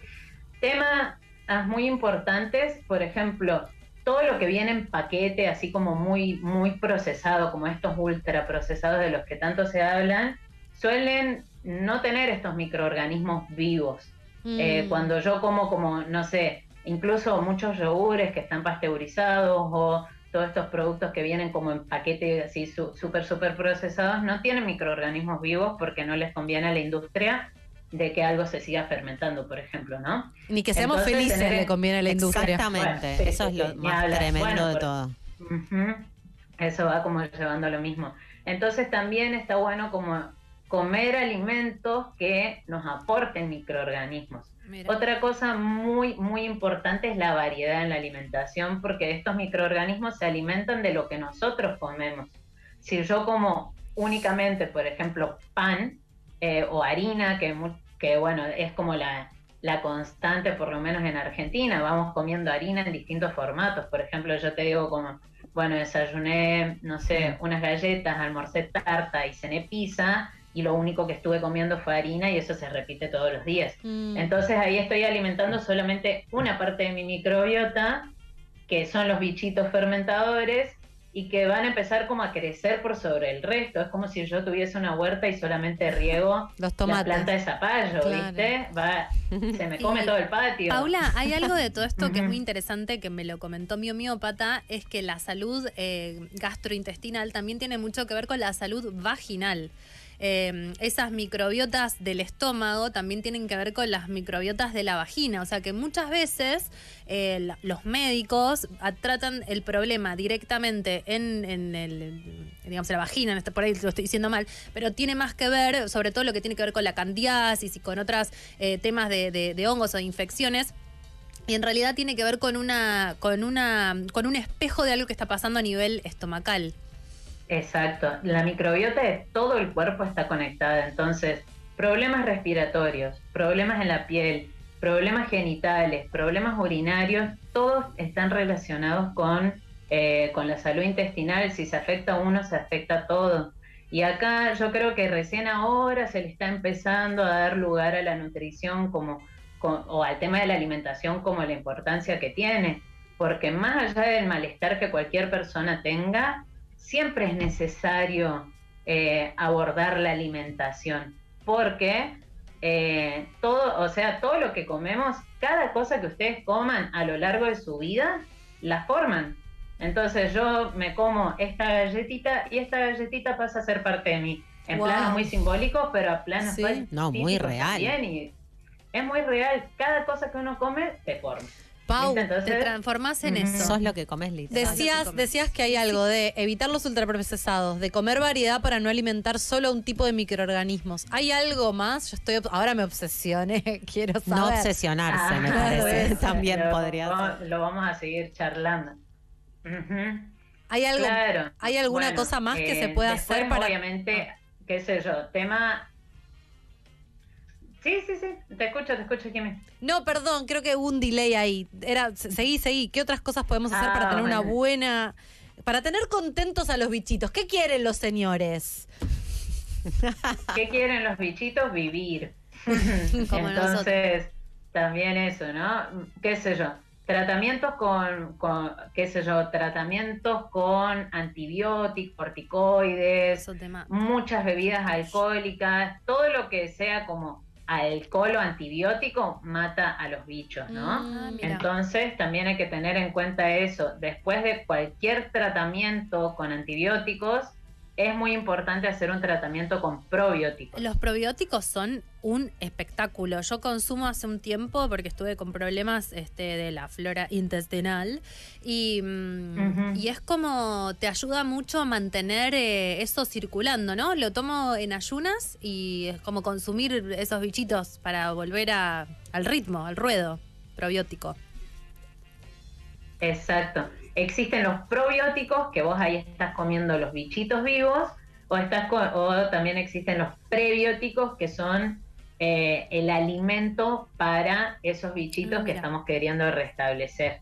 Temas ah, muy importantes, por ejemplo, todo lo que viene en paquete, así como muy, muy procesado, como estos ultraprocesados de los que tanto se hablan, suelen no tener estos microorganismos vivos. Eh, Mm. cuando yo como como, no sé, incluso muchos yogures que están pasteurizados o todos estos productos que vienen como en paquete así su- súper, súper procesados, no tienen microorganismos vivos porque no les conviene a la industria de que algo se siga fermentando, por ejemplo, ¿no? Ni que seamos Entonces, felices tener- le conviene a la industria. Exactamente, Bueno, sí, eso sí, es lo más tremendo Bueno, de por- todo. Eso va como llevando a lo mismo. Entonces también está bueno como comer alimentos que nos aporten microorganismos. Mira. Otra cosa muy, muy importante es la variedad en la alimentación, porque estos microorganismos se alimentan de lo que nosotros comemos. Si yo como únicamente, por ejemplo, pan eh, o harina, que, que bueno, es como la, la constante, por lo menos en Argentina, vamos comiendo harina en distintos formatos. Por ejemplo, yo te digo como, bueno, desayuné, no sé, unas galletas, almorcé tarta y cené pizza, y lo único que estuve comiendo fue harina y eso se repite todos los días. Mm. Entonces ahí estoy alimentando solamente una parte de mi microbiota, que son los bichitos fermentadores, y que van a empezar como a crecer por sobre el resto. Es como si yo tuviese una huerta y solamente riego Los la planta de zapallo, Claro. ¿viste? Va, se me (laughs) come Y, todo el patio. Paula, hay algo de todo esto que es muy interesante que me lo comentó mi homeópata, es que la salud eh, gastrointestinal también tiene mucho que ver con la salud vaginal. Eh, esas microbiotas del estómago también tienen que ver con las microbiotas de la vagina. O sea que muchas veces eh, los médicos tratan el problema directamente en, digamos, la vagina, este- por ahí lo estoy diciendo mal, pero tiene más que ver, sobre todo lo que tiene que ver con la candidiasis y con otros temas de, de- de hongos o de infecciones. Y en realidad tiene que ver con una, con una, con un espejo de algo que está pasando a nivel estomacal. Exacto. La microbiota de todo el cuerpo está conectada. Entonces, problemas respiratorios, problemas en la piel, problemas genitales, problemas urinarios, todos están relacionados con, eh, con la salud intestinal. Si se afecta a uno, se afecta a todo. Y acá yo creo que recién ahora se le está empezando a dar lugar a la nutrición como, co- o al tema de la alimentación como la importancia que tiene. Porque más allá del malestar que cualquier persona tenga, siempre es necesario eh, abordar la alimentación, porque eh, todo, o sea, todo lo que comemos, cada cosa que ustedes coman a lo largo de su vida, la forman. Entonces yo me como esta galletita y esta galletita pasa a ser parte de mí. En Wow. plano muy simbólico, pero a planos Sí. No, muy real. y es muy real. Cada cosa que uno come te forma. Pau, Te transformás en Ujú. eso. Sos lo que comes, literal. Decías, decías que hay algo de evitar los ultraprocesados, de comer variedad para no alimentar solo a un tipo de microorganismos. ¿Hay algo más? Yo estoy ahora me obsesioné, (laughs) quiero saber. No obsesionarse, me Ah, parece. eso, (laughs) También lo podría vamos- ser. Lo vamos a seguir charlando. ¿Hay algo? Claro. ¿Hay alguna Bueno, cosa más que eh, se pueda después, hacer para Obviamente, qué sé yo, tema. Sí, sí, sí, te escucho, te escucho, Jimmy. No, perdón, creo que hubo un delay ahí. Era, se- seguí, seguí. ¿Qué otras cosas podemos hacer Ah, para tener una buena, para tener contentos a los bichitos? ¿Qué quieren los señores? (laughs) ¿Qué quieren los bichitos? Vivir. (laughs) Como Entonces, también eso, ¿no? ¿Qué sé yo? Tratamientos con, con, qué sé yo, tratamientos con antibióticos, corticoides, muchas bebidas alcohólicas, todo lo que sea como alcohol o antibiótico mata a los bichos, ¿no? Ah, mira. Entonces también hay que tener en cuenta eso. Después de cualquier tratamiento con antibióticos, es muy importante hacer un tratamiento con probióticos. Los probióticos son un espectáculo. Yo consumo hace un tiempo porque estuve con problemas este, de la flora intestinal y, mm, y es como te ayuda mucho a mantener eh, eso circulando, ¿no? Lo tomo en ayunas y es como consumir esos bichitos para volver a- al ritmo, al ruedo probiótico. Exacto. Existen los probióticos, que vos ahí estás comiendo los bichitos vivos, o, estás o también existen los prebióticos, que son eh, el alimento para esos bichitos que estamos queriendo restablecer.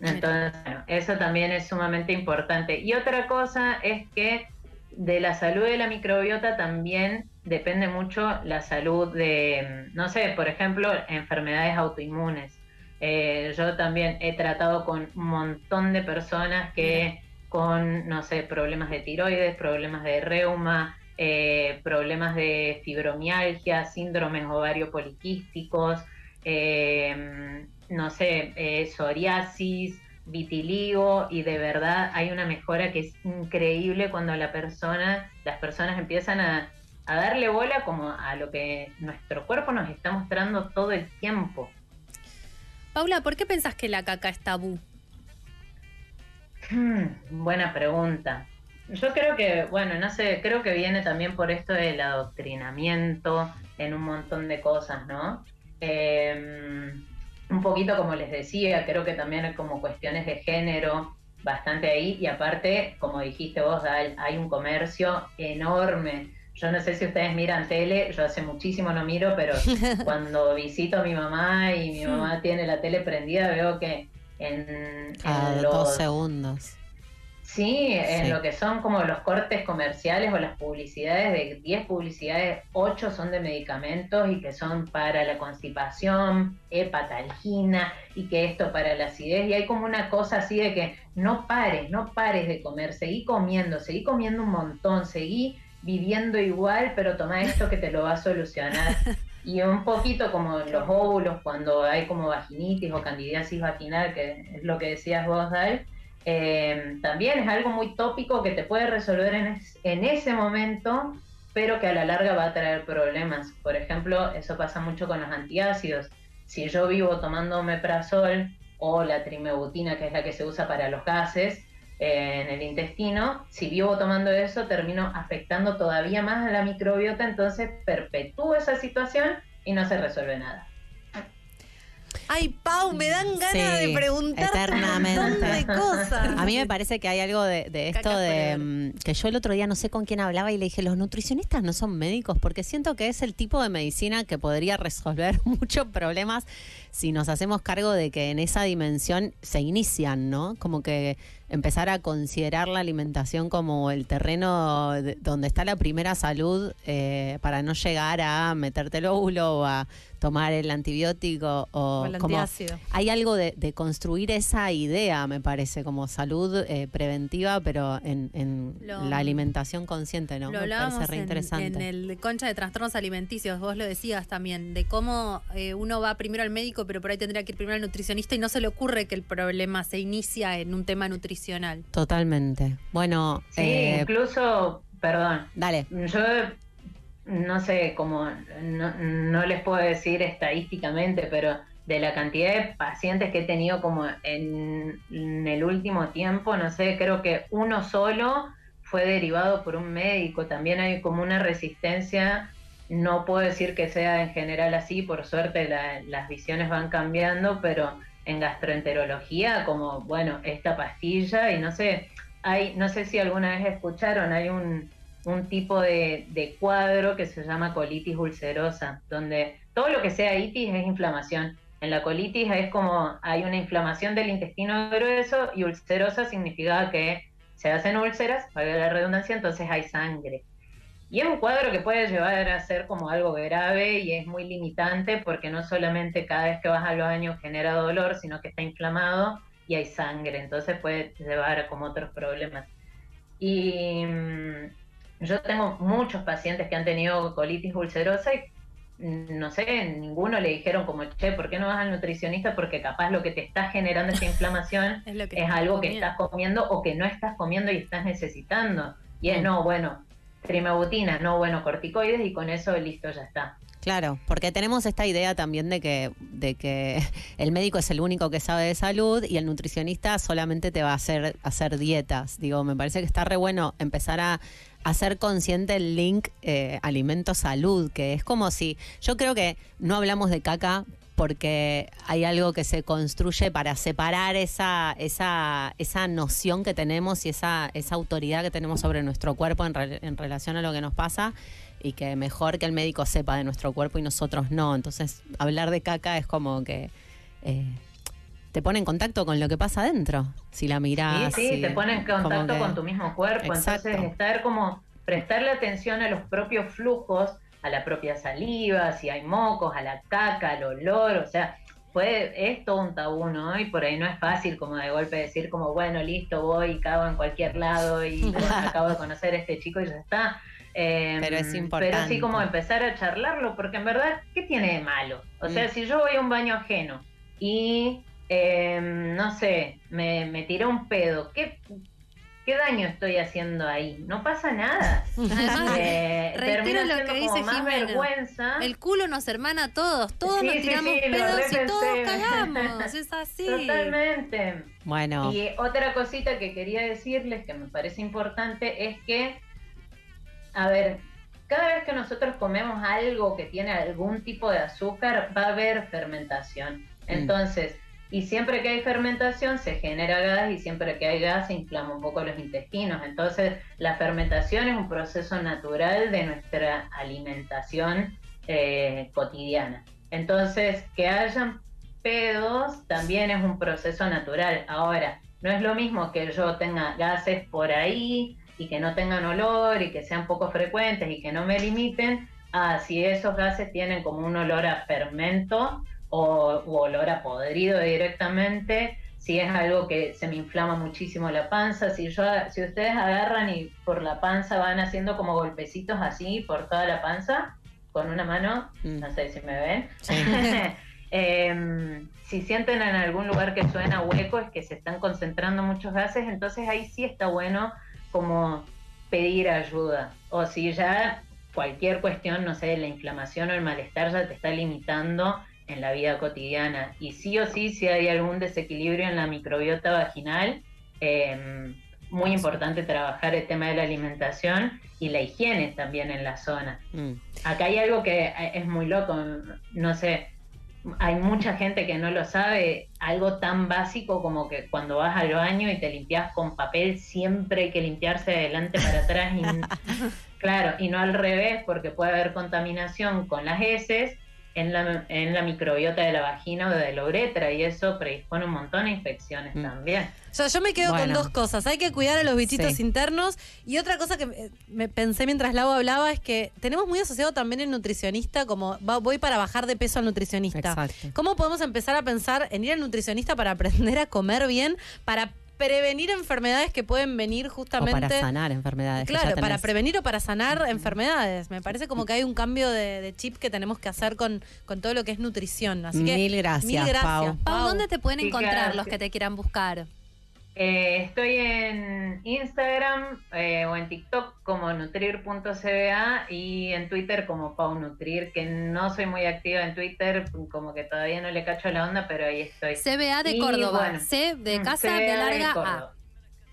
Entonces, bueno, eso también es sumamente importante. Y otra cosa es que de la salud de la microbiota también depende mucho la salud de, no sé, por ejemplo, enfermedades autoinmunes. Eh, yo también he tratado con un montón de personas que con, no sé, problemas de tiroides, problemas de reuma, eh, problemas de fibromialgia, síndromes ovario poliquísticos, eh, no sé, eh, psoriasis, vitiligo y de verdad hay una mejora que es increíble cuando la persona, las personas empiezan a, a darle bola como a lo que nuestro cuerpo nos está mostrando todo el tiempo. Paula, ¿por qué pensás que la caca es tabú? Hmm, buena pregunta. Yo creo que, bueno, no sé, creo que viene también por esto del adoctrinamiento en un montón de cosas, ¿no? Eh, un poquito como les decía, creo que también hay como cuestiones de género bastante ahí y aparte, como dijiste vos, Dal, hay un comercio enorme. Yo no sé si ustedes miran tele, yo hace muchísimo no miro, pero (laughs) cuando visito a mi mamá y mi mamá tiene la tele prendida, veo que en, en los dos segundos. Sí, en Sí. lo que son como los cortes comerciales o las publicidades, de 10 publicidades, 8 son de medicamentos y que son para la constipación, hepatalgina y que esto para la acidez. Y hay como una cosa así de que no pares, no pares de comer, seguí comiendo, seguí comiendo un montón, seguí viviendo igual, pero toma esto que te lo va a solucionar. (laughs) Y un poquito como en los óvulos, cuando hay como vaginitis o candidiasis vaginal, que es lo que decías vos, Dal, eh, también es algo muy tópico que te puede resolver en, es- en ese momento, pero que a la larga va a traer problemas. Por ejemplo, eso pasa mucho con los antiácidos. Si yo vivo tomando omeprazol o la trimebutina, que es la que se usa para los gases eh, en el intestino, si vivo tomando eso, termino afectando todavía más a la microbiota, entonces perpetúo esa situación y no se resuelve nada. Ay, Pau, me dan ganas Sí, de preguntar un eternamente. montón de cosas. A mí me parece que hay algo de, de esto Caca de mm, que yo el otro día no sé con quién hablaba y le dije, los nutricionistas no son médicos porque siento que es el tipo de medicina que podría resolver (laughs) muchos problemas si nos hacemos cargo de que en esa dimensión se inician, ¿no? Como que empezar a considerar la alimentación como el terreno de- donde está la primera salud eh, para no llegar a meterte el óvulo o a tomar el antibiótico o, O el como antiácido. hay algo de, de construir esa idea, me parece, como salud eh, preventiva, pero en, en Lo- la alimentación consciente, ¿no? Lo me parece re en, interesante. en el concha de trastornos alimenticios, vos lo decías también, de cómo eh, uno va primero al médico, pero por ahí tendría que ir primero al nutricionista y no se le ocurre que el problema se inicia en un tema nutricional. Totalmente. Bueno, Sí, eh, incluso, perdón, dale. Yo no sé cómo, no, no les puedo decir estadísticamente, pero de la cantidad de pacientes que he tenido como en, el último tiempo, no sé, creo que uno solo fue derivado por un médico. También hay como una resistencia, no puedo decir que sea en general así, por suerte la- las visiones van cambiando, pero en gastroenterología, como, bueno, esta pastilla y no sé, hay, no sé si alguna vez escucharon, hay un, un tipo de, cuadro que se llama colitis ulcerosa, donde todo lo que sea itis es inflamación. En la colitis es como hay una inflamación del intestino grueso y ulcerosa significa que se hacen úlceras, valga la redundancia, entonces hay sangre. Y es un cuadro que puede llevar a ser como algo grave y es muy limitante porque no solamente cada vez que vas al baño genera dolor, sino que está inflamado y hay sangre, entonces puede llevar a como otros problemas. Y mm, yo tengo muchos pacientes que han tenido colitis ulcerosa y mm, no sé, ninguno le dijeron como, che, ¿por qué no vas al nutricionista? Porque capaz lo que te está generando esta (laughs) inflamación Es lo que es estás algo que estás comiendo o que no estás comiendo y estás necesitando. Y es Mm. no, bueno, trimebutina, no, bueno, corticoides y con eso listo, ya está. Claro, porque tenemos esta idea también de que, de que (laughs) el médico es el único que sabe de salud y el nutricionista solamente te va a hacer, hacer dietas. Digo, me parece que está re bueno empezar a hacer consciente el link eh, alimento-salud, que es como si, yo creo que no hablamos de caca porque hay algo que se construye para separar esa, esa, esa noción que tenemos y esa, esa autoridad que tenemos sobre nuestro cuerpo en, re- en relación a lo que nos pasa y que mejor que el médico sepa de nuestro cuerpo y nosotros no. Entonces, hablar de caca es como que eh, te pone en contacto con lo que pasa adentro. Si la mirás. Sí, sí, si- te pone en contacto que- con tu mismo cuerpo. Exacto. Entonces, estar como, prestarle atención a los propios flujos, a la propia saliva, si hay mocos, a la caca, al olor, o sea, puede, es todo un tabú, ¿no? Y por ahí no es fácil como de golpe decir como, bueno, listo, voy y cago en cualquier lado y (laughs) acabo de conocer a este chico y ya está. Eh, Pero es Pero sí importante. como empezar a charlarlo, porque en verdad, ¿qué tiene de malo? O sea, Mm. si yo voy a un baño ajeno y, eh, no sé, me, me tiré un pedo, ¿qué, ¿qué daño estoy haciendo ahí? No pasa nada. (laughs) Eh, termina lo que como dice más Jimena. vergüenza. El culo nos hermana a todos, todos Sí, nos sí, tiramos sí, lo pedos y todos cagamos, es así. Totalmente. Bueno, Y otra cosita que quería decirles que me parece importante es que, a ver, cada vez que nosotros comemos algo que tiene algún tipo de azúcar, va a haber fermentación. Entonces, y siempre que hay fermentación se genera gas y siempre que hay gas se inflama un poco los intestinos. Entonces, la fermentación es un proceso natural de nuestra alimentación eh, cotidiana. Entonces, que hayan pedos también es un proceso natural. Ahora, no es lo mismo que yo tenga gases por ahí y que no tengan olor y que sean poco frecuentes y que no me limiten, a si esos gases tienen como un olor a fermento o u olor a podrido directamente, si es algo que se me inflama muchísimo la panza, si yo si ustedes agarran y por la panza van haciendo como golpecitos así por toda la panza con una mano, Mm. no sé si me ven. Sí. (laughs) Em, si sienten en algún lugar que suena hueco es que se están concentrando muchos gases, entonces ahí sí está bueno como pedir ayuda. O si ya cualquier cuestión, no sé, la inflamación o el malestar ya te está limitando en la vida cotidiana. Y sí o sí, si hay algún desequilibrio en la microbiota vaginal, em, muy importante trabajar el tema de la alimentación y la higiene también en la zona. mm, Acá hay algo que eh, es muy loco, no sé, hay mucha gente que no lo sabe, algo tan básico como que cuando vas al baño y te limpias con papel, siempre hay que limpiarse de adelante para atrás. Y, (laughs) claro, y no al revés, porque puede haber contaminación con las heces en la, en la microbiota de la vagina o de la uretra, y eso predispone un montón de infecciones Mm. también. O sea, yo me quedo con dos cosas. Hay que cuidar a los bichitos Sí. internos. Y otra cosa que me pensé mientras Lau hablaba es que tenemos muy asociado también el nutricionista, como va- voy para bajar de peso al nutricionista. Exacto. ¿Cómo podemos empezar a pensar en ir al nutricionista para aprender a comer bien, para prevenir enfermedades que pueden venir O justamente... para sanar enfermedades. Claro, para prevenir o para sanar enfermedades. Me parece como que hay un cambio de, de chip que tenemos que hacer con, con todo lo que es nutrición. Así que Mil gracias, mil gracias, Pau. Pau, ¿dónde te pueden encontrar los que te quieran buscar? Eh, estoy en Instagram eh, o en TikTok como nutrir.cba y en Twitter como Pau Nutrir, que no soy muy activa en Twitter, como que todavía no le cacho la onda, pero ahí estoy. CBA de Y Córdoba. bueno, C de mm, casa, CBA de de larga A.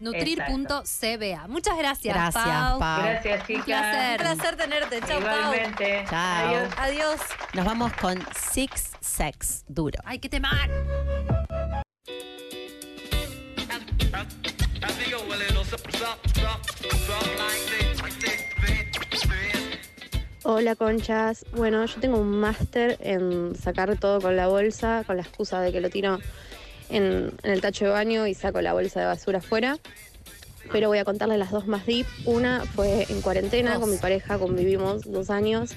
Nutrir.cba. Muchas gracias, Gracias, Pau. Pau. Gracias, chicas. placer. Un placer tenerte. Chau, Pau. Igualmente. Chao. Adiós. Adiós. Nos vamos con Six Sex Duro. Ay, qué temar. Hola conchas, bueno yo tengo un máster en sacar todo con la bolsa, con la excusa de que lo tiro en, el tacho de baño y saco la bolsa de basura afuera. Pero voy a contarles las dos más deep. Una fue en cuarentena con mi pareja, convivimos dos años.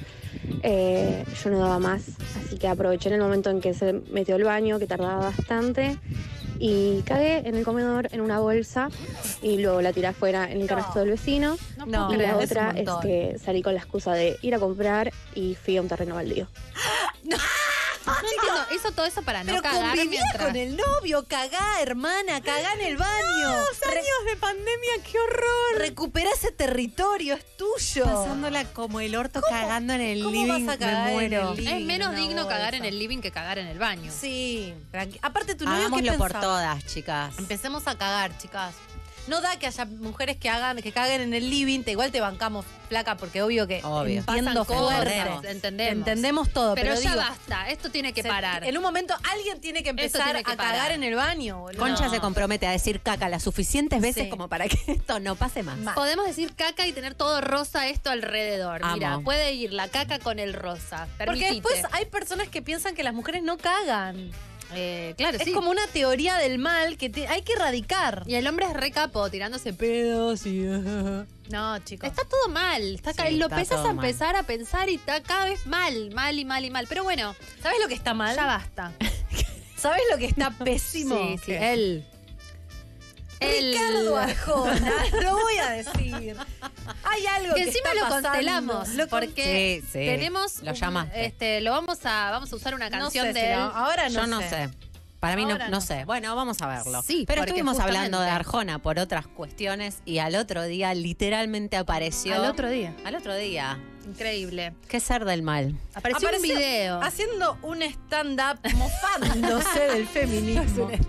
Eh, yo no daba más, así que aproveché en el momento en que se metió al baño, que tardaba bastante, y cagué en el comedor en una bolsa y luego la tiré afuera en el canasto del vecino. No, y la es otra es montón. que salí con la excusa de ir a comprar y fui a un terreno baldío. (gasps) No (laughs) entiendo, hizo todo eso para no Pero cagar convivía mientras... con el novio, cagá, hermana, cagá en el baño. Re- de pandemia, qué horror. recuperá ese territorio, es tuyo. Pasándola como el orto cagando en el cómo living, vas a cagar me en muero. el living? Es menos digno cagar en bolsa. el living que cagar en el baño. Sí, tranqui- aparte tu novio Hagámoslo ¿qué por todas, chicas. Empecemos a cagar, chicas. No da que haya mujeres que hagan, que caguen en el living, te igual te bancamos placa, porque obvio que Obvio. entiendo fuerte. entendemos. Entendemos todo, Pero, pero, ya digo, basta, esto tiene que se- parar. En un momento alguien tiene que empezar tiene que a parar. cagar en el baño, boludo. Concha No. se compromete a decir caca las suficientes veces Sí. como para que (laughs) esto no pase más. Podemos decir caca y tener todo rosa esto alrededor. Amo. Mira, puede ir la caca con el rosa. Porque después hay personas que piensan que las mujeres no cagan. Eh, claro, Es sí. como una teoría del mal que te- hay que erradicar. Y el hombre es re capo, tirándose pedos y... (laughs) No, chicos. Está todo mal. Está ca- Sí, lo está empezás todo a mal. empezar a pensar y está cada vez mal, mal y mal y mal. Pero bueno, ¿Sabes lo que está mal? ya basta. (laughs) ¿Sabes lo que está pésimo? Sí, sí, ¿Qué? él. Ricardo Arjona, (laughs) lo voy a decir. Hay algo que, Que encima está lo pasando. constelamos Lo con- porque Sí, sí. tenemos Lo llamaste. este lo vamos a vamos a usar una No canción sé de si él. lo- ahora no Yo no sé. Para mí no, Ahora no no sé. Bueno, vamos a verlo. Sí, Pero estuvimos hablando de Arjona por otras cuestiones y al otro día literalmente apareció. Al otro día. Al otro día. Increíble. ¿Qué ser del mal? Apareció, Apareció un video. Haciendo un stand-up mofándose del feminismo. (laughs)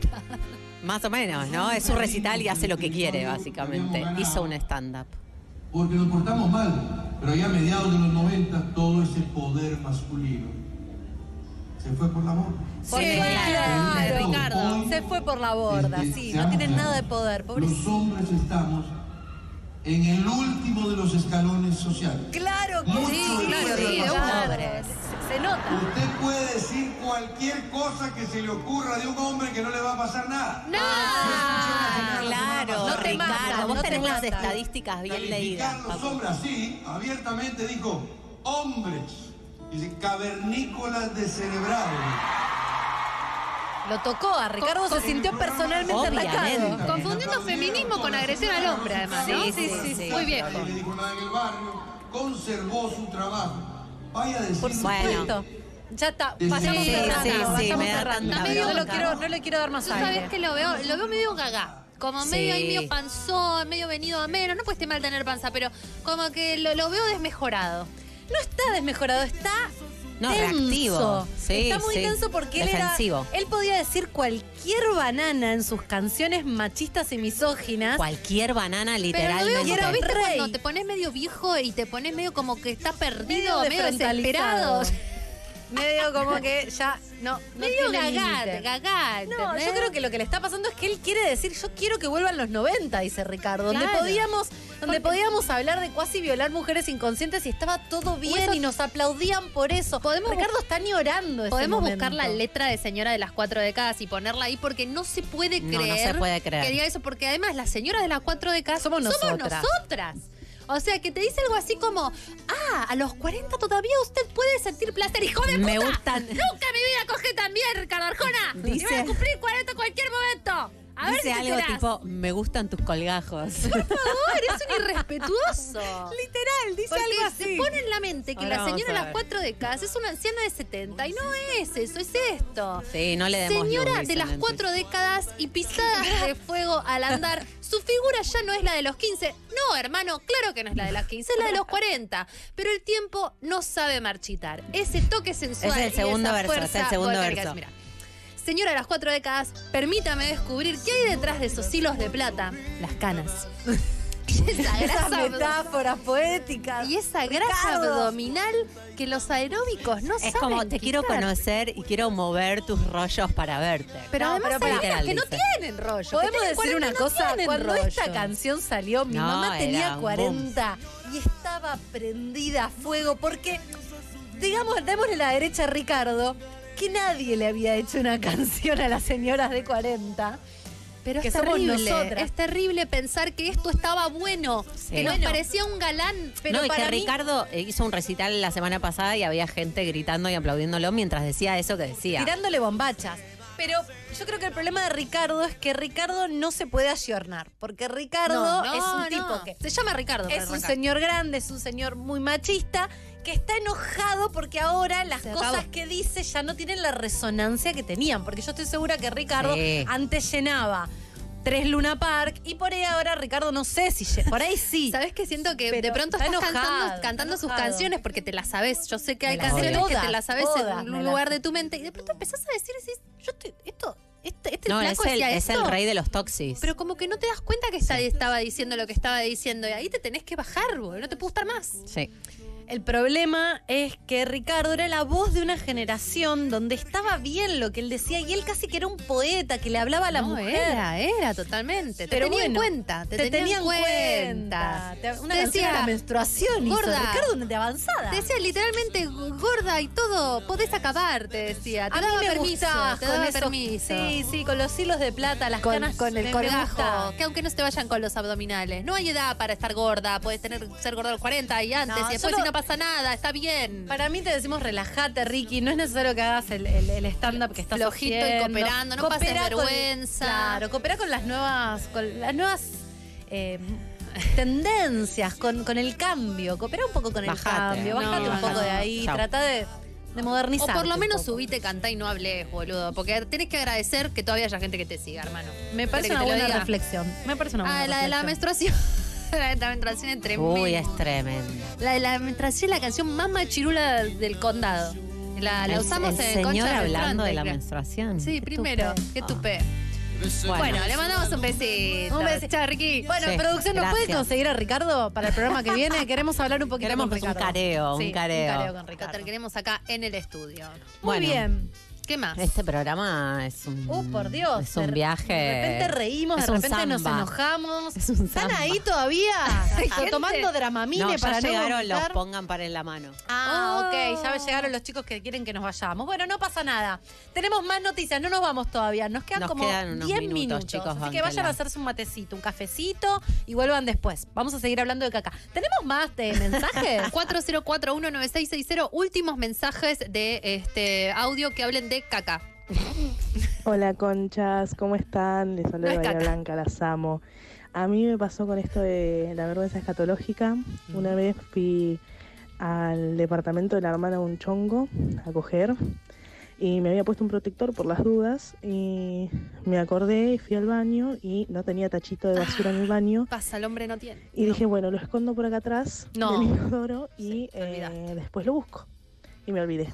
Más o menos, ¿no? Es un recital y hace lo que quiere, básicamente. Hizo un stand-up. porque nos portamos mal, pero ya a mediados de los 90 todo ese poder masculino se fue por la borda. Sí, claro, claro. Ricardo. Se fue por la borda, sí. No tienen nada de poder, pobrecito. Los hombres estamos en el último de los escalones sociales. Claro que Mucho sí, claro, de sí, de hombres. Se, nota. Usted puede decir cualquier cosa que se le ocurra de un hombre que no le va a pasar nada. Ah, claro, No te Ricardo. vos no te tenés las matan. estadísticas bien leídas. Calificar los Paco. hombres así, abiertamente dijo, hombres, dice, cavernícolas descerebrados. Lo tocó a Ricardo, se sintió personalmente Obviamente. atacado. Confundiendo feminismo con agresión al hombre, además, ¿no? Sí, sí, sí, sí. Muy viejo. Nadie le dijo nada en el barrio, conservó su trabajo. Vaya decir Por supuesto. Ya está, Sí, vayamos sí, cerrando, sí, sí, me da cerrando. tanta no, lo quiero, no le quiero dar más Tú sabes aire. que lo veo, lo veo medio gaga. Como Sí. medio ahí medio panzón, medio venido a menos. No puede estar mal tener panza, pero como que lo, lo veo desmejorado. No está desmejorado, está No, tenso. reactivo. Sí, está muy sí. tenso porque él Defensivo. era, él podía decir cualquier banana en sus canciones machistas y misóginas. Cualquier banana, Pero literalmente. como, ¿viste? Rey. Cuando te pones medio viejo y te pones medio como que está perdido, Medio medio, desesperado. (laughs) Medio como que ya no, no medio gagat, gagat. No, ¿entendés? yo creo que lo que le está pasando es que él quiere decir, yo quiero que vuelvan los 90, dice Ricardo, donde podíamos, donde podíamos hablar de cuasi violar mujeres inconscientes y estaba todo bien eso- y nos aplaudían por eso. Podemos Ricardo está llorando. ese Podemos momento. buscar la letra de señora de las cuatro décadas y ponerla ahí porque no se puede No, no creer. se puede creer. Que diga eso, porque además las señoras de las cuatro décadas Somos nosotras. nosotras. O sea, que te dice algo así como, ah, a los 40 todavía usted puede sentir placer, hijo de Me puta. gustan- Nunca en mi vida cogí tan bien, Ricardo Arjona. y voy a cumplir 40 en cualquier momento. A ver Dice si algo tipo, me gustan tus colgajos. Por favor, es un irrespetuoso. (laughs) Literal, dice Porque algo así. se pone en la mente que Ahora la señora de a las cuatro décadas es una anciana de 70 y no es eso, es esto. Sí, no le demos Señora luz, de las cuatro décadas y pisadas de fuego al andar. Su figura ya no es la de los 15. No, hermano, claro que no es la de las 15, es la de los 40. Pero el tiempo no sabe marchitar. Ese toque sensual. Es el y segundo esa verso, es el segundo verso. Mira, Señora de las cuatro décadas, permítame descubrir qué hay detrás de esos hilos de plata. Las canas. (laughs) Esa Esas grasa metáforas poéticas. y esa grasa Ricardo. abdominal que los aeróbicos no Es saben como, te quiero conocer y quiero mover tus rollos para verte. Pero No, además pero que no tienen rollo. que Podemos decir 40 una no cosa, cuando rollo. esta canción salió, mi No, mamá tenía un 40 y estaba prendida a fuego porque, digamos, démosle la derecha a Ricardo, que nadie le había hecho una (laughs) canción a las señoras de 40. Pero que es terrible, nosotras. es terrible pensar que esto estaba bueno, que nos Bueno. parecía un galán, pero no, y que mí Ricardo eh, hizo un recital la semana pasada y había gente gritando y aplaudiéndolo mientras decía eso que decía. tirándole bombachas. Pero yo creo que el problema de Ricardo es que Ricardo no se puede ayornar, porque Ricardo No, no, es un no. tipo que se llama Ricardo. es un señor grande, es un señor muy machista, que está enojado porque ahora las Se cosas acabó. que dice ya no tienen la resonancia que tenían. Porque yo estoy segura que Ricardo Sí. antes llenaba tres Luna Park y por ahí ahora Ricardo no sé si lle- por ahí sí. (laughs) ¿Sabes qué? Siento que Pero de pronto está estás enojado, cantando, está cantando sus enojado. canciones porque te las sabes. Yo sé que hay Me las sé canciones que te las sabes todas en me un las lugar sé. de tu mente y de pronto empezás a decir, decís, yo estoy, esto, este, este No, es flaco el, es el esto. rey de los toxis. Pero como que no te das cuenta que esta- estaba diciendo lo que estaba diciendo y ahí te tenés que bajar, boludo, no te puede gustar más. Sí. El problema es que Ricardo era la voz de una generación donde estaba bien lo que él decía y él casi que era un poeta que le hablaba a la no, mujer. era, era totalmente. Te Pero tenía en bueno, cuenta, te, te tenía en tenían cuenta. Una Te canción de decía, la menstruación hizo gorda. Ricardo de avanzada. Te decía literalmente gorda y todo, podés acabar, te decía. Te a mí daba me permiso, gustaba te con daba eso. permiso. Sí, sí, con los hilos de plata, las con, canas con el gusta. que aunque no se te vayan con los abdominales, no hay edad para estar gorda, puedes tener ser gorda a los 40 y antes, No, y después si no pasa nada, está bien. Para mí te decimos relájate, Ricky. No es necesario que hagas el, el- el stand-up que estás Flojito y haciendo. cooperando, no pases Coopera con- vergüenza. claro, coopera con las nuevas, con las nuevas eh, tendencias, con, con el cambio. Coopera un poco con el Bajate. cambio. No, Bájate un poco de ahí. Chau. Trata de, de modernizar. O por lo menos subite, cantá y no hables, boludo. Porque tenés que agradecer que todavía haya gente que te siga, hermano. Me parece ¿Querés una buena reflexión. Me parece una buena Ah, la de la menstruación. La de la menstruación es tremenda. Uy, es tremendo. La de la menstruación es la canción más machirula del condado. La, la El- usamos el en señor Concha hablando de la creo. menstruación. Sí, Qué primero. tupé. Qué tupé. Bueno. Bueno, le mandamos un besito. Un besito. Ricky. Bueno, Sí, producción, ¿nos puede conseguir a Ricardo para el programa que viene? Queremos hablar un poquito Queremos con un Ricardo. careo, un careo. Un careo con Lo Ricardo. tenemos acá en el estudio. Muy Bueno. bien. ¿Qué más? Este programa es un, Uh, por Dios. es un viaje. De repente reímos, de repente nos enojamos. Es un ¿Están ahí todavía? (laughs) tomando dramamine No, ya para no llegaron los pongan para en la mano. Ah, Oh. ok. Ya llegaron los chicos que quieren que nos vayamos. Bueno, no pasa nada. Tenemos más noticias. No nos vamos todavía. Nos quedan Nos como quedan unos 10 minutos, minutos. chicos, así que vayan a hacerse un matecito, un cafecito y vuelvan después. Vamos a seguir hablando de caca. ¿Tenemos más de mensajes? (laughs) 40419660, últimos mensajes de este audio que hablen de caca. Hola conchas, ¿cómo están? Les hablo No de Bahía. Blanca, las amo. A mí me pasó con esto de la vergüenza escatológica. Una vez fui al departamento de la hermana de un chongo a coger y me había puesto un protector por las dudas y me acordé y fui al baño y no tenía tachito de basura en el baño Pasa, el hombre no tiene. y dije, bueno, lo escondo por acá atrás No. del inodoro y eh, después lo busco. Y me olvidé.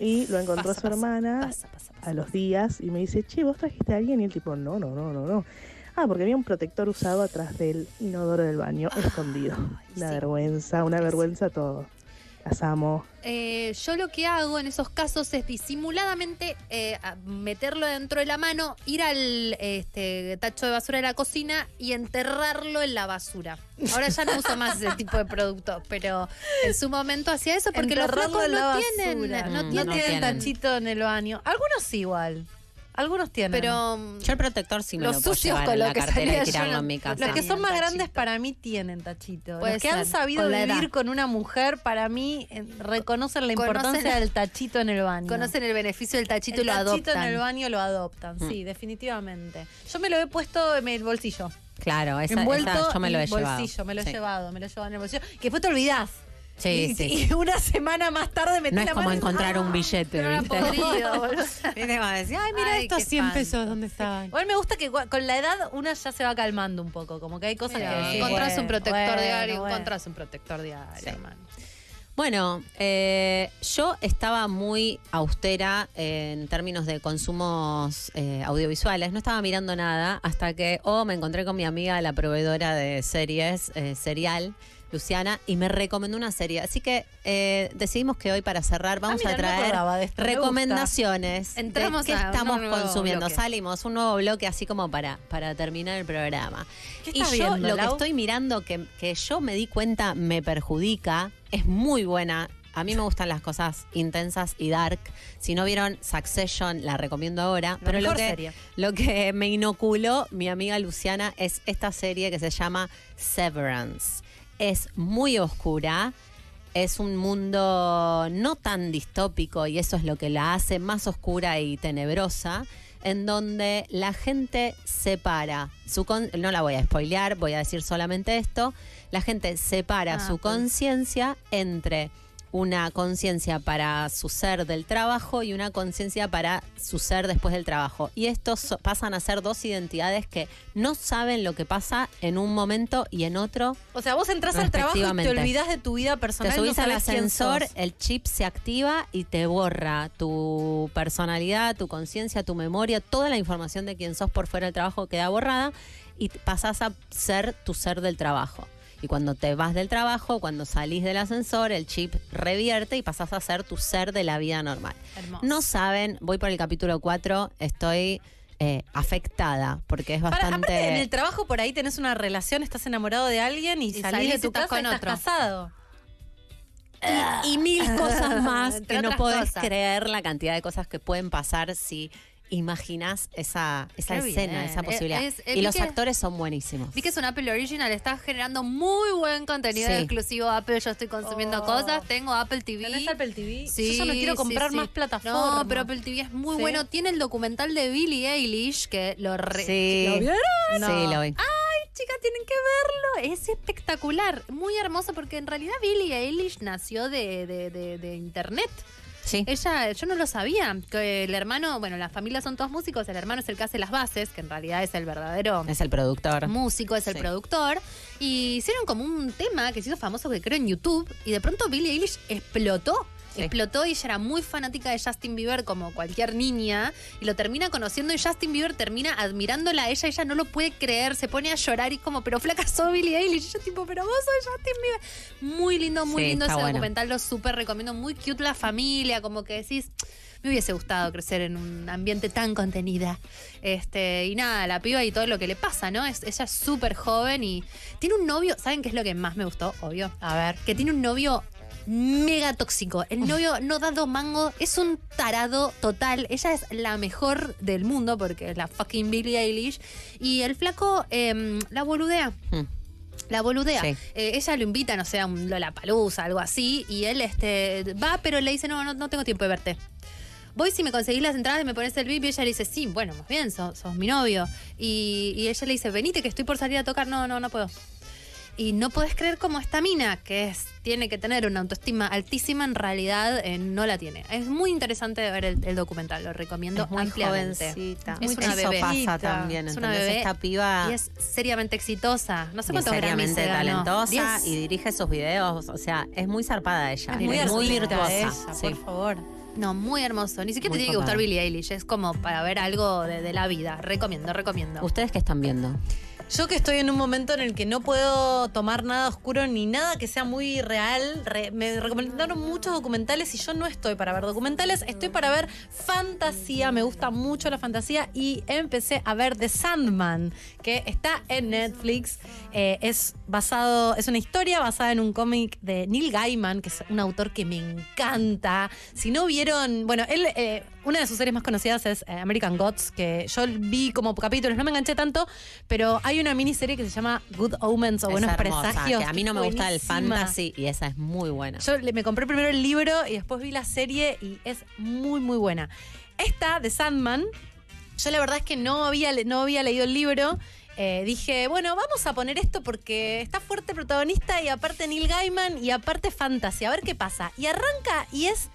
Y lo encontró Pasa, su pasa, hermana Pasa, a los días y me dice, che, ¿vos trajiste a alguien? Y el tipo, no, no, no, no, no. Ah, porque había un protector usado atrás del inodoro del baño, escondido. Una sí. vergüenza, una vergüenza todo. Las amo. Eh, yo lo que hago en esos casos es disimuladamente eh, meterlo dentro de la mano, ir al este, tacho de basura de la cocina y enterrarlo en la basura. Ahora ya no uso más ese tipo de producto, pero en su momento hacía eso porque los flacos no no No tienen, no tienen tienen. tachito en el baño. Algunos sí igual. Algunos tienen. pero mm, Yo el protector sí me Los lo puedo sucios llevar con en lo la que cartera salía y yo tirarlo no- en mi los casa. Los que son más grandes para mí tienen tachito. Puede Los que han ser, sabido con la vivir edad. con una mujer, para mí, eh, reconocen la Conocen- importancia del tachito en el baño. conocen el beneficio del tachito el y lo tachito adoptan. en el baño lo adoptan, Mm. sí, definitivamente. Yo me lo he puesto en el bolsillo. Claro, esa, envuelto esa yo me lo he en llevado. bolsillo, me lo he Sí. llevado, me lo he llevado en el bolsillo. Que después te olvidás. Sí, y, sí. y una semana más tarde metí No es la como mano y- encontrar ¡Ah! un billete, Pero era ¿viste? podrido, (laughs) boludo. A decir, ay, mira Ay, estos qué 100 fan. pesos, ¿dónde estaban? Igual me gusta que gua- con la edad una ya se va calmando un poco, como que hay cosas Mira, que decís, encontrás bueno, un protector bueno, diario, bueno. encontrás un protector diario, Sí. hermano. Bueno, eh, yo estaba muy austera en términos de consumos eh, audiovisuales. No estaba mirando nada hasta que oh, me encontré con mi amiga, la proveedora de series, eh, serial, Luciana, y me recomendó una serie. Así que eh, decidimos que hoy para cerrar vamos Ah, mira, a no traer acordaba de esto, recomendaciones Entramos de qué a estamos consumiendo. bloque. Salimos un nuevo bloque así como para, para terminar el programa. ¿Qué Y yo viendo, lo que estoy mirando que, que yo me di cuenta me perjudica, es muy buena. A mí me gustan las cosas intensas y dark. Si no vieron Succession, la recomiendo ahora. La pero lo que, serie. lo que me inoculó mi amiga Luciana es esta serie que se llama Severance. Es muy oscura. Es un mundo no tan distópico y eso es lo que la hace más oscura y tenebrosa, en donde la gente separa su con- no la voy a spoilear, voy a decir solamente esto, la gente separa Ah, su pues. conciencia entre una conciencia para su ser del trabajo y una conciencia para su ser después del trabajo. Y estos so- pasan a ser dos identidades que no saben lo que pasa en un momento y en otro. O sea, vos entras al trabajo y te olvidás de tu vida personal. Te subís no al ascensor, el chip se activa y te borra tu personalidad, tu conciencia, tu memoria, toda la información de quién sos por fuera del trabajo queda borrada y pasás a ser tu ser del trabajo. Y cuando te vas del trabajo, cuando salís del ascensor, el chip revierte y pasás a ser tu ser de la vida normal. Hermoso. No saben, voy por el capítulo 4, estoy eh, afectada porque es bastante... en el trabajo por ahí tenés una relación, estás enamorado de alguien y, Y salís, salís de tu casa y con estás otro. casado. y mil cosas (laughs) más que no podés cosas. creer la cantidad de cosas que pueden pasar si imaginas esa, esa Qué escena, bien. esa posibilidad. Es- es- y los que- actores son buenísimos. Vi que es un Apple Original, está generando muy buen contenido Sí. exclusivo Apple. Yo estoy consumiendo Oh. cosas, tengo Apple TV. ¿Tenés Apple TV? Sí, Yo ya no quiero comprar sí. más plataformas. No, pero Apple TV es muy Sí. bueno. Tiene el documental de Billie Eilish que lo re- Sí. ¿Lo vieron? Sí, lo vi. Ay, chicas, tienen que verlo. Es espectacular. Muy hermoso porque en realidad Billie Eilish nació de, de- de- de internet. Sí. Ella, yo no lo sabía, que el hermano, bueno, la familia son todos músicos, el hermano es el que hace las bases, que en realidad es el verdadero Es el productor. músico, es el Sí. productor, y hicieron como un tema que se hizo famoso que creo en YouTube, y de pronto Billie Eilish explotó. Sí. Explotó y ella era muy fanática de Justin Bieber como cualquier niña y lo termina conociendo y Justin Bieber termina admirándola a ella, ella no lo puede creer, se pone a llorar y como, pero flaca, sos Billie Eilish. Y yo tipo, pero vos sos Justin Bieber. Muy lindo, muy Sí, lindo ese bueno. documental, lo súper recomiendo, muy cute la familia, como que decís... Me hubiese gustado crecer en un ambiente tan contenida. Este, y nada, la piba y todo lo que le pasa, ¿no? Es, ella es súper joven y tiene un novio, ¿saben qué es lo que más me gustó? Obvio. A ver. Que tiene un novio mega tóxico. El novio no da dos mangos, es un tarado total. Ella es la mejor del mundo porque es la fucking Billie Eilish. Y el flaco em, la boludea. Mm. La boludea. Sí. Eh, ella lo invita, no sé, a un Lollapalooza, algo así, y él este, va, pero le dice, no, no, no tengo tiempo de verte. Voy si me conseguís las entradas y me pones el VIP y ella le dice, sí, bueno, más bien, sos, sos mi novio. Y, y ella le dice, venite que estoy por salir a tocar, no, no, no puedo. Y no podés creer cómo esta mina, que es, tiene que tener una autoestima altísima, en realidad eh, no la tiene. Es muy interesante ver el, el documental, lo recomiendo Es muy ampliamente. jovencita. Es una Eso bebé. pasa también. Es una bebé Esta piba y es seriamente exitosa. No sé Grammys seriamente talentosa Diez. y dirige sus videos. O sea, es muy zarpada ella. Es muy, es muy virtuosa. ella, sí. por favor. No, muy hermoso. Ni siquiera Muy te tiene que gustar. Billie Eilish. Es como para ver algo de, de la vida. Recomiendo, recomiendo. ¿Ustedes qué están viendo? Yo que estoy en un momento en el que no puedo tomar nada oscuro ni nada que sea muy real. re- me recomendaron muchos documentales y yo no estoy para ver documentales, estoy para ver fantasía. Me gusta mucho la fantasía y empecé a ver The Sandman, que está en Netflix. Eh, es basado, es una historia basada en un cómic de Neil Gaiman, que es un autor que me encanta. Si no vieron, bueno, él, eh, una de sus series más conocidas es eh, American Gods, que yo vi como capítulos, no me enganché tanto, pero hay una miniserie que se llama Good Omens o Es Buenos hermosa, Presagios. Que a mí no me gusta el fantasy y esa es muy buena. Yo le- me compré primero el libro y después vi la serie y es muy, muy buena. Esta, de Sandman, yo la verdad es que no había, no había leído el libro. Eh, dije, bueno, vamos a poner esto porque está fuerte el protagonista y aparte Neil Gaiman y aparte fantasy. A ver qué pasa. Y arranca y es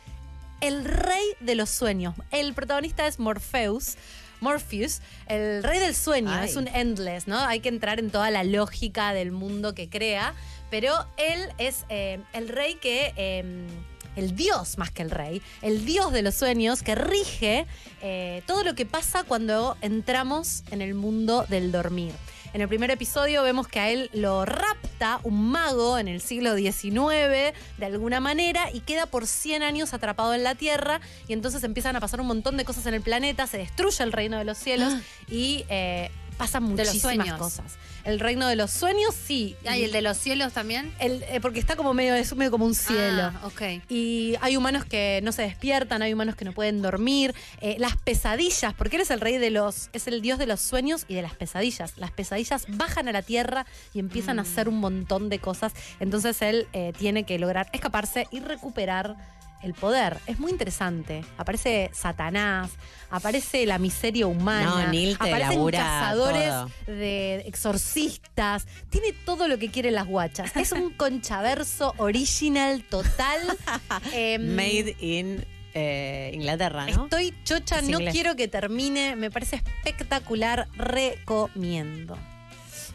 el rey de los sueños. El protagonista es Morpheus. Morpheus, el rey del sueño, Ay. es un endless, ¿no? Hay que entrar en toda la lógica del mundo que crea, pero él es eh, el rey que, eh, el dios más que el rey, el dios de los sueños que rige eh, todo lo que pasa cuando entramos en el mundo del dormir. En el primer episodio vemos que a él lo rapta un mago en el siglo XIX de alguna manera y queda por 100 años atrapado en la Tierra y entonces empiezan a pasar un montón de cosas en el planeta, se destruye el reino de los cielos y eh, pasan muchísimas cosas. El reino de los sueños, sí. Ah, ¿y el de los cielos también? El- eh, porque está como medio, es medio como un cielo. Ah, ok. Y hay humanos que no se despiertan, hay humanos que no pueden dormir. Eh, las pesadillas, porque él es el rey de los, es el dios de los sueños y de las pesadillas. Las pesadillas bajan a la tierra y empiezan a Mm. hacer un montón de cosas. Entonces él eh, tiene que lograr escaparse y recuperar el poder. Es muy interesante. Aparece Satanás, aparece la miseria humana, No, Neil te aparecen cazadores todo. de exorcistas. Tiene todo lo que quieren las guachas. Es un (laughs) conchaverso original total. (laughs) Em, Made in eh, Inglaterra, ¿no? Estoy chocha, Es no quiero que termine. Me parece espectacular. Recomiendo.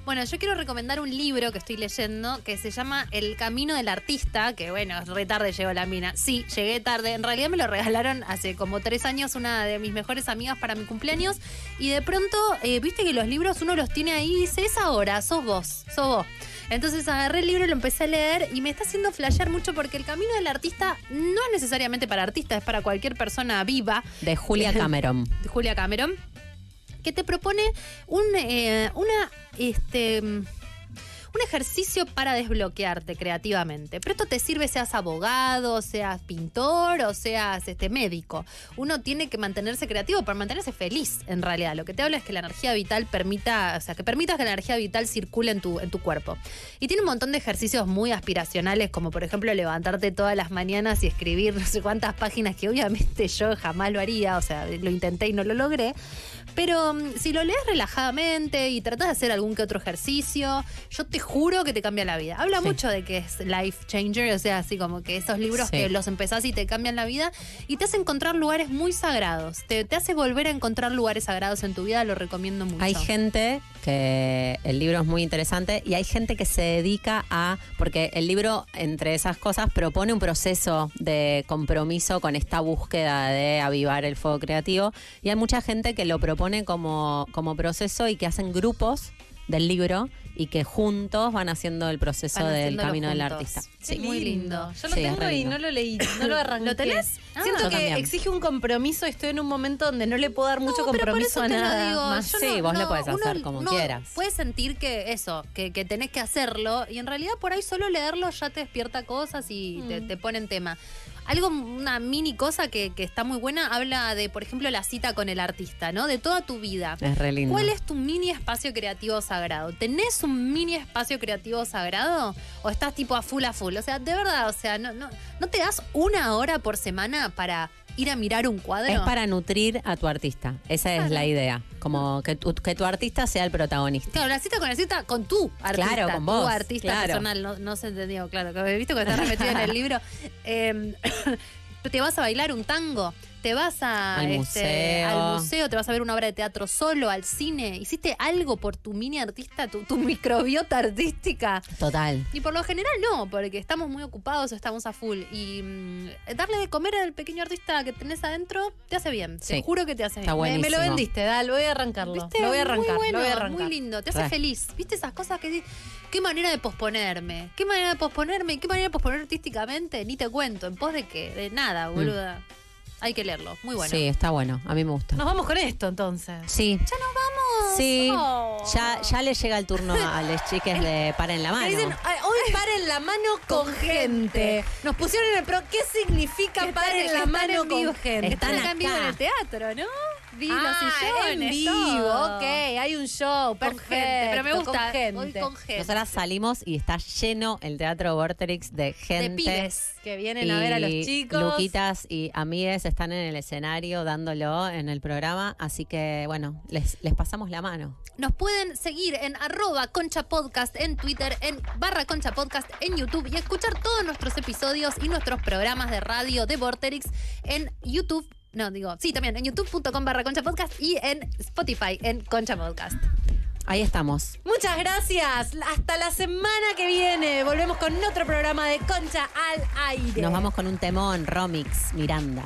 Bueno, yo quiero recomendar un libro que estoy leyendo que se llama El Camino del Artista, que bueno, re tarde llegó la mina. Sí, llegué tarde. En realidad me lo regalaron hace como tres años una de mis mejores amigas para mi cumpleaños. Y de pronto, eh, viste que los libros uno los tiene ahí y dice, es ahora, sos vos, sos vos. Entonces agarré el libro, lo empecé a leer y me está haciendo flashear mucho porque el camino del artista no es necesariamente para artistas, es para cualquier persona viva. De Julia Cameron. de Julia Cameron, que te propone un, eh, una, este, un ejercicio para desbloquearte creativamente. Pero esto te sirve seas abogado, seas pintor o seas este, médico. Uno tiene que mantenerse creativo para mantenerse feliz, en realidad. Lo que te habla es que la energía vital permita, o sea, que permitas que la energía vital circule en tu, en tu cuerpo. Y tiene un montón de ejercicios muy aspiracionales, como por ejemplo levantarte todas las mañanas y escribir no sé cuántas páginas, que obviamente yo jamás lo haría, o sea, lo intenté y no lo logré. Pero mm, si lo lees relajadamente y tratas de hacer algún que otro ejercicio, yo te juro que te cambia la vida. Habla Sí. mucho de que es life changer, o sea, así como que esos libros Sí. que los empezás y te cambian la vida y te hace encontrar lugares muy sagrados. Te, te hace volver a encontrar lugares sagrados en tu vida, lo recomiendo mucho. Hay gente que el libro es muy interesante y hay gente que se dedica a, porque el libro, entre esas cosas, propone un proceso de compromiso con esta búsqueda de avivar el fuego creativo y hay mucha gente que lo propone como, como proceso y que hacen grupos del libro y que juntos van haciendo el proceso Van del camino del artista. Sí, muy lindo. Yo lo Sí, tengo y no lo leí, no lo (laughs) arranqué. ¿Lo tenés? Ah, Siento que también. exige un compromiso. Estoy en un momento donde no le puedo dar mucho No, compromiso a lo nada digo, más. yo Sí, no- vos le no, podés hacer como no quieras. Puedes sentir que eso, que, que tenés que hacerlo y en realidad por ahí solo leerlo ya te despierta cosas y te, Mm. te pone en tema. Algo, una mini cosa que, que está muy buena, habla de, por ejemplo, la cita con el artista, ¿no? De toda tu vida. Es re lindo. ¿Cuál es tu mini espacio creativo sagrado? ¿Tenés un mini espacio creativo sagrado? ¿O estás tipo a full a full? O sea, de verdad, o sea, no, no, ¿no te das una hora por semana para ir a mirar un cuadro? Es para nutrir a tu artista. Esa es la idea. Como que tu, que tu artista sea el protagonista. Claro, la cita con la cita con tu artista. Claro, con Tu vos, artista claro. personal, no, no se entendió, claro. que Viste que está repetido en el (laughs) libro. Eh, (coughs) te vas a bailar un tango, te vas a, Al este, museo. al museo, te vas a ver una obra de teatro solo, al cine. ¿Hiciste algo por tu mini artista, tu, tu microbiota artística? Total. Y por lo general no, porque estamos muy ocupados, estamos a full. Y mm, darle de comer al pequeño artista que tenés adentro te hace bien. Te Sí. juro que te hace Está bien. Me, me lo vendiste, Dal, voy a arrancarlo. ¿Viste? Lo voy a arrancar, Muy bueno, lo voy a arrancar. muy lindo, te hace Re. feliz. ¿Viste esas cosas que qué manera de posponerme? ¿Qué manera de posponerme? ¿Qué manera de posponer artísticamente? Ni te cuento, en pos de qué, de nada, boluda. Hay que leerlo, muy bueno. Sí, está bueno. A mí me gusta. Nos vamos con esto entonces. Sí. Ya nos vamos. Sí, Oh. ya, ya le llega el turno a los chiques de paren la Me mano. dicen, "Ay, hoy paren la mano con gente. Nos pusieron en el pro. ¿Qué significa paren la mano con gente? Están Están acá en vivo acá. en el teatro, ¿no? Vi los Ah, sillones, en vivo, todo. ok. Hay un show, Con gente, pero me gusta. Con gente. Voy con gente. Nosotras salimos y está lleno el teatro Vorterix de gente. de pibes. Que vienen a ver a los chicos. Luquitas y amigues están en el escenario dándolo en el programa, así que bueno, les, les pasamos la mano. Nos pueden seguir en arroba concha podcast en Twitter, en barra concha podcast en YouTube y escuchar todos nuestros episodios y nuestros programas de radio de Vorterix en YouTube. No, digo, sí, también en youtube.com barra concha podcast y en Spotify en concha podcast. Ahí estamos. Muchas gracias. Hasta la semana que viene. Volvemos con otro programa de Concha al aire. Nos vamos con un temón, Romix, Miranda.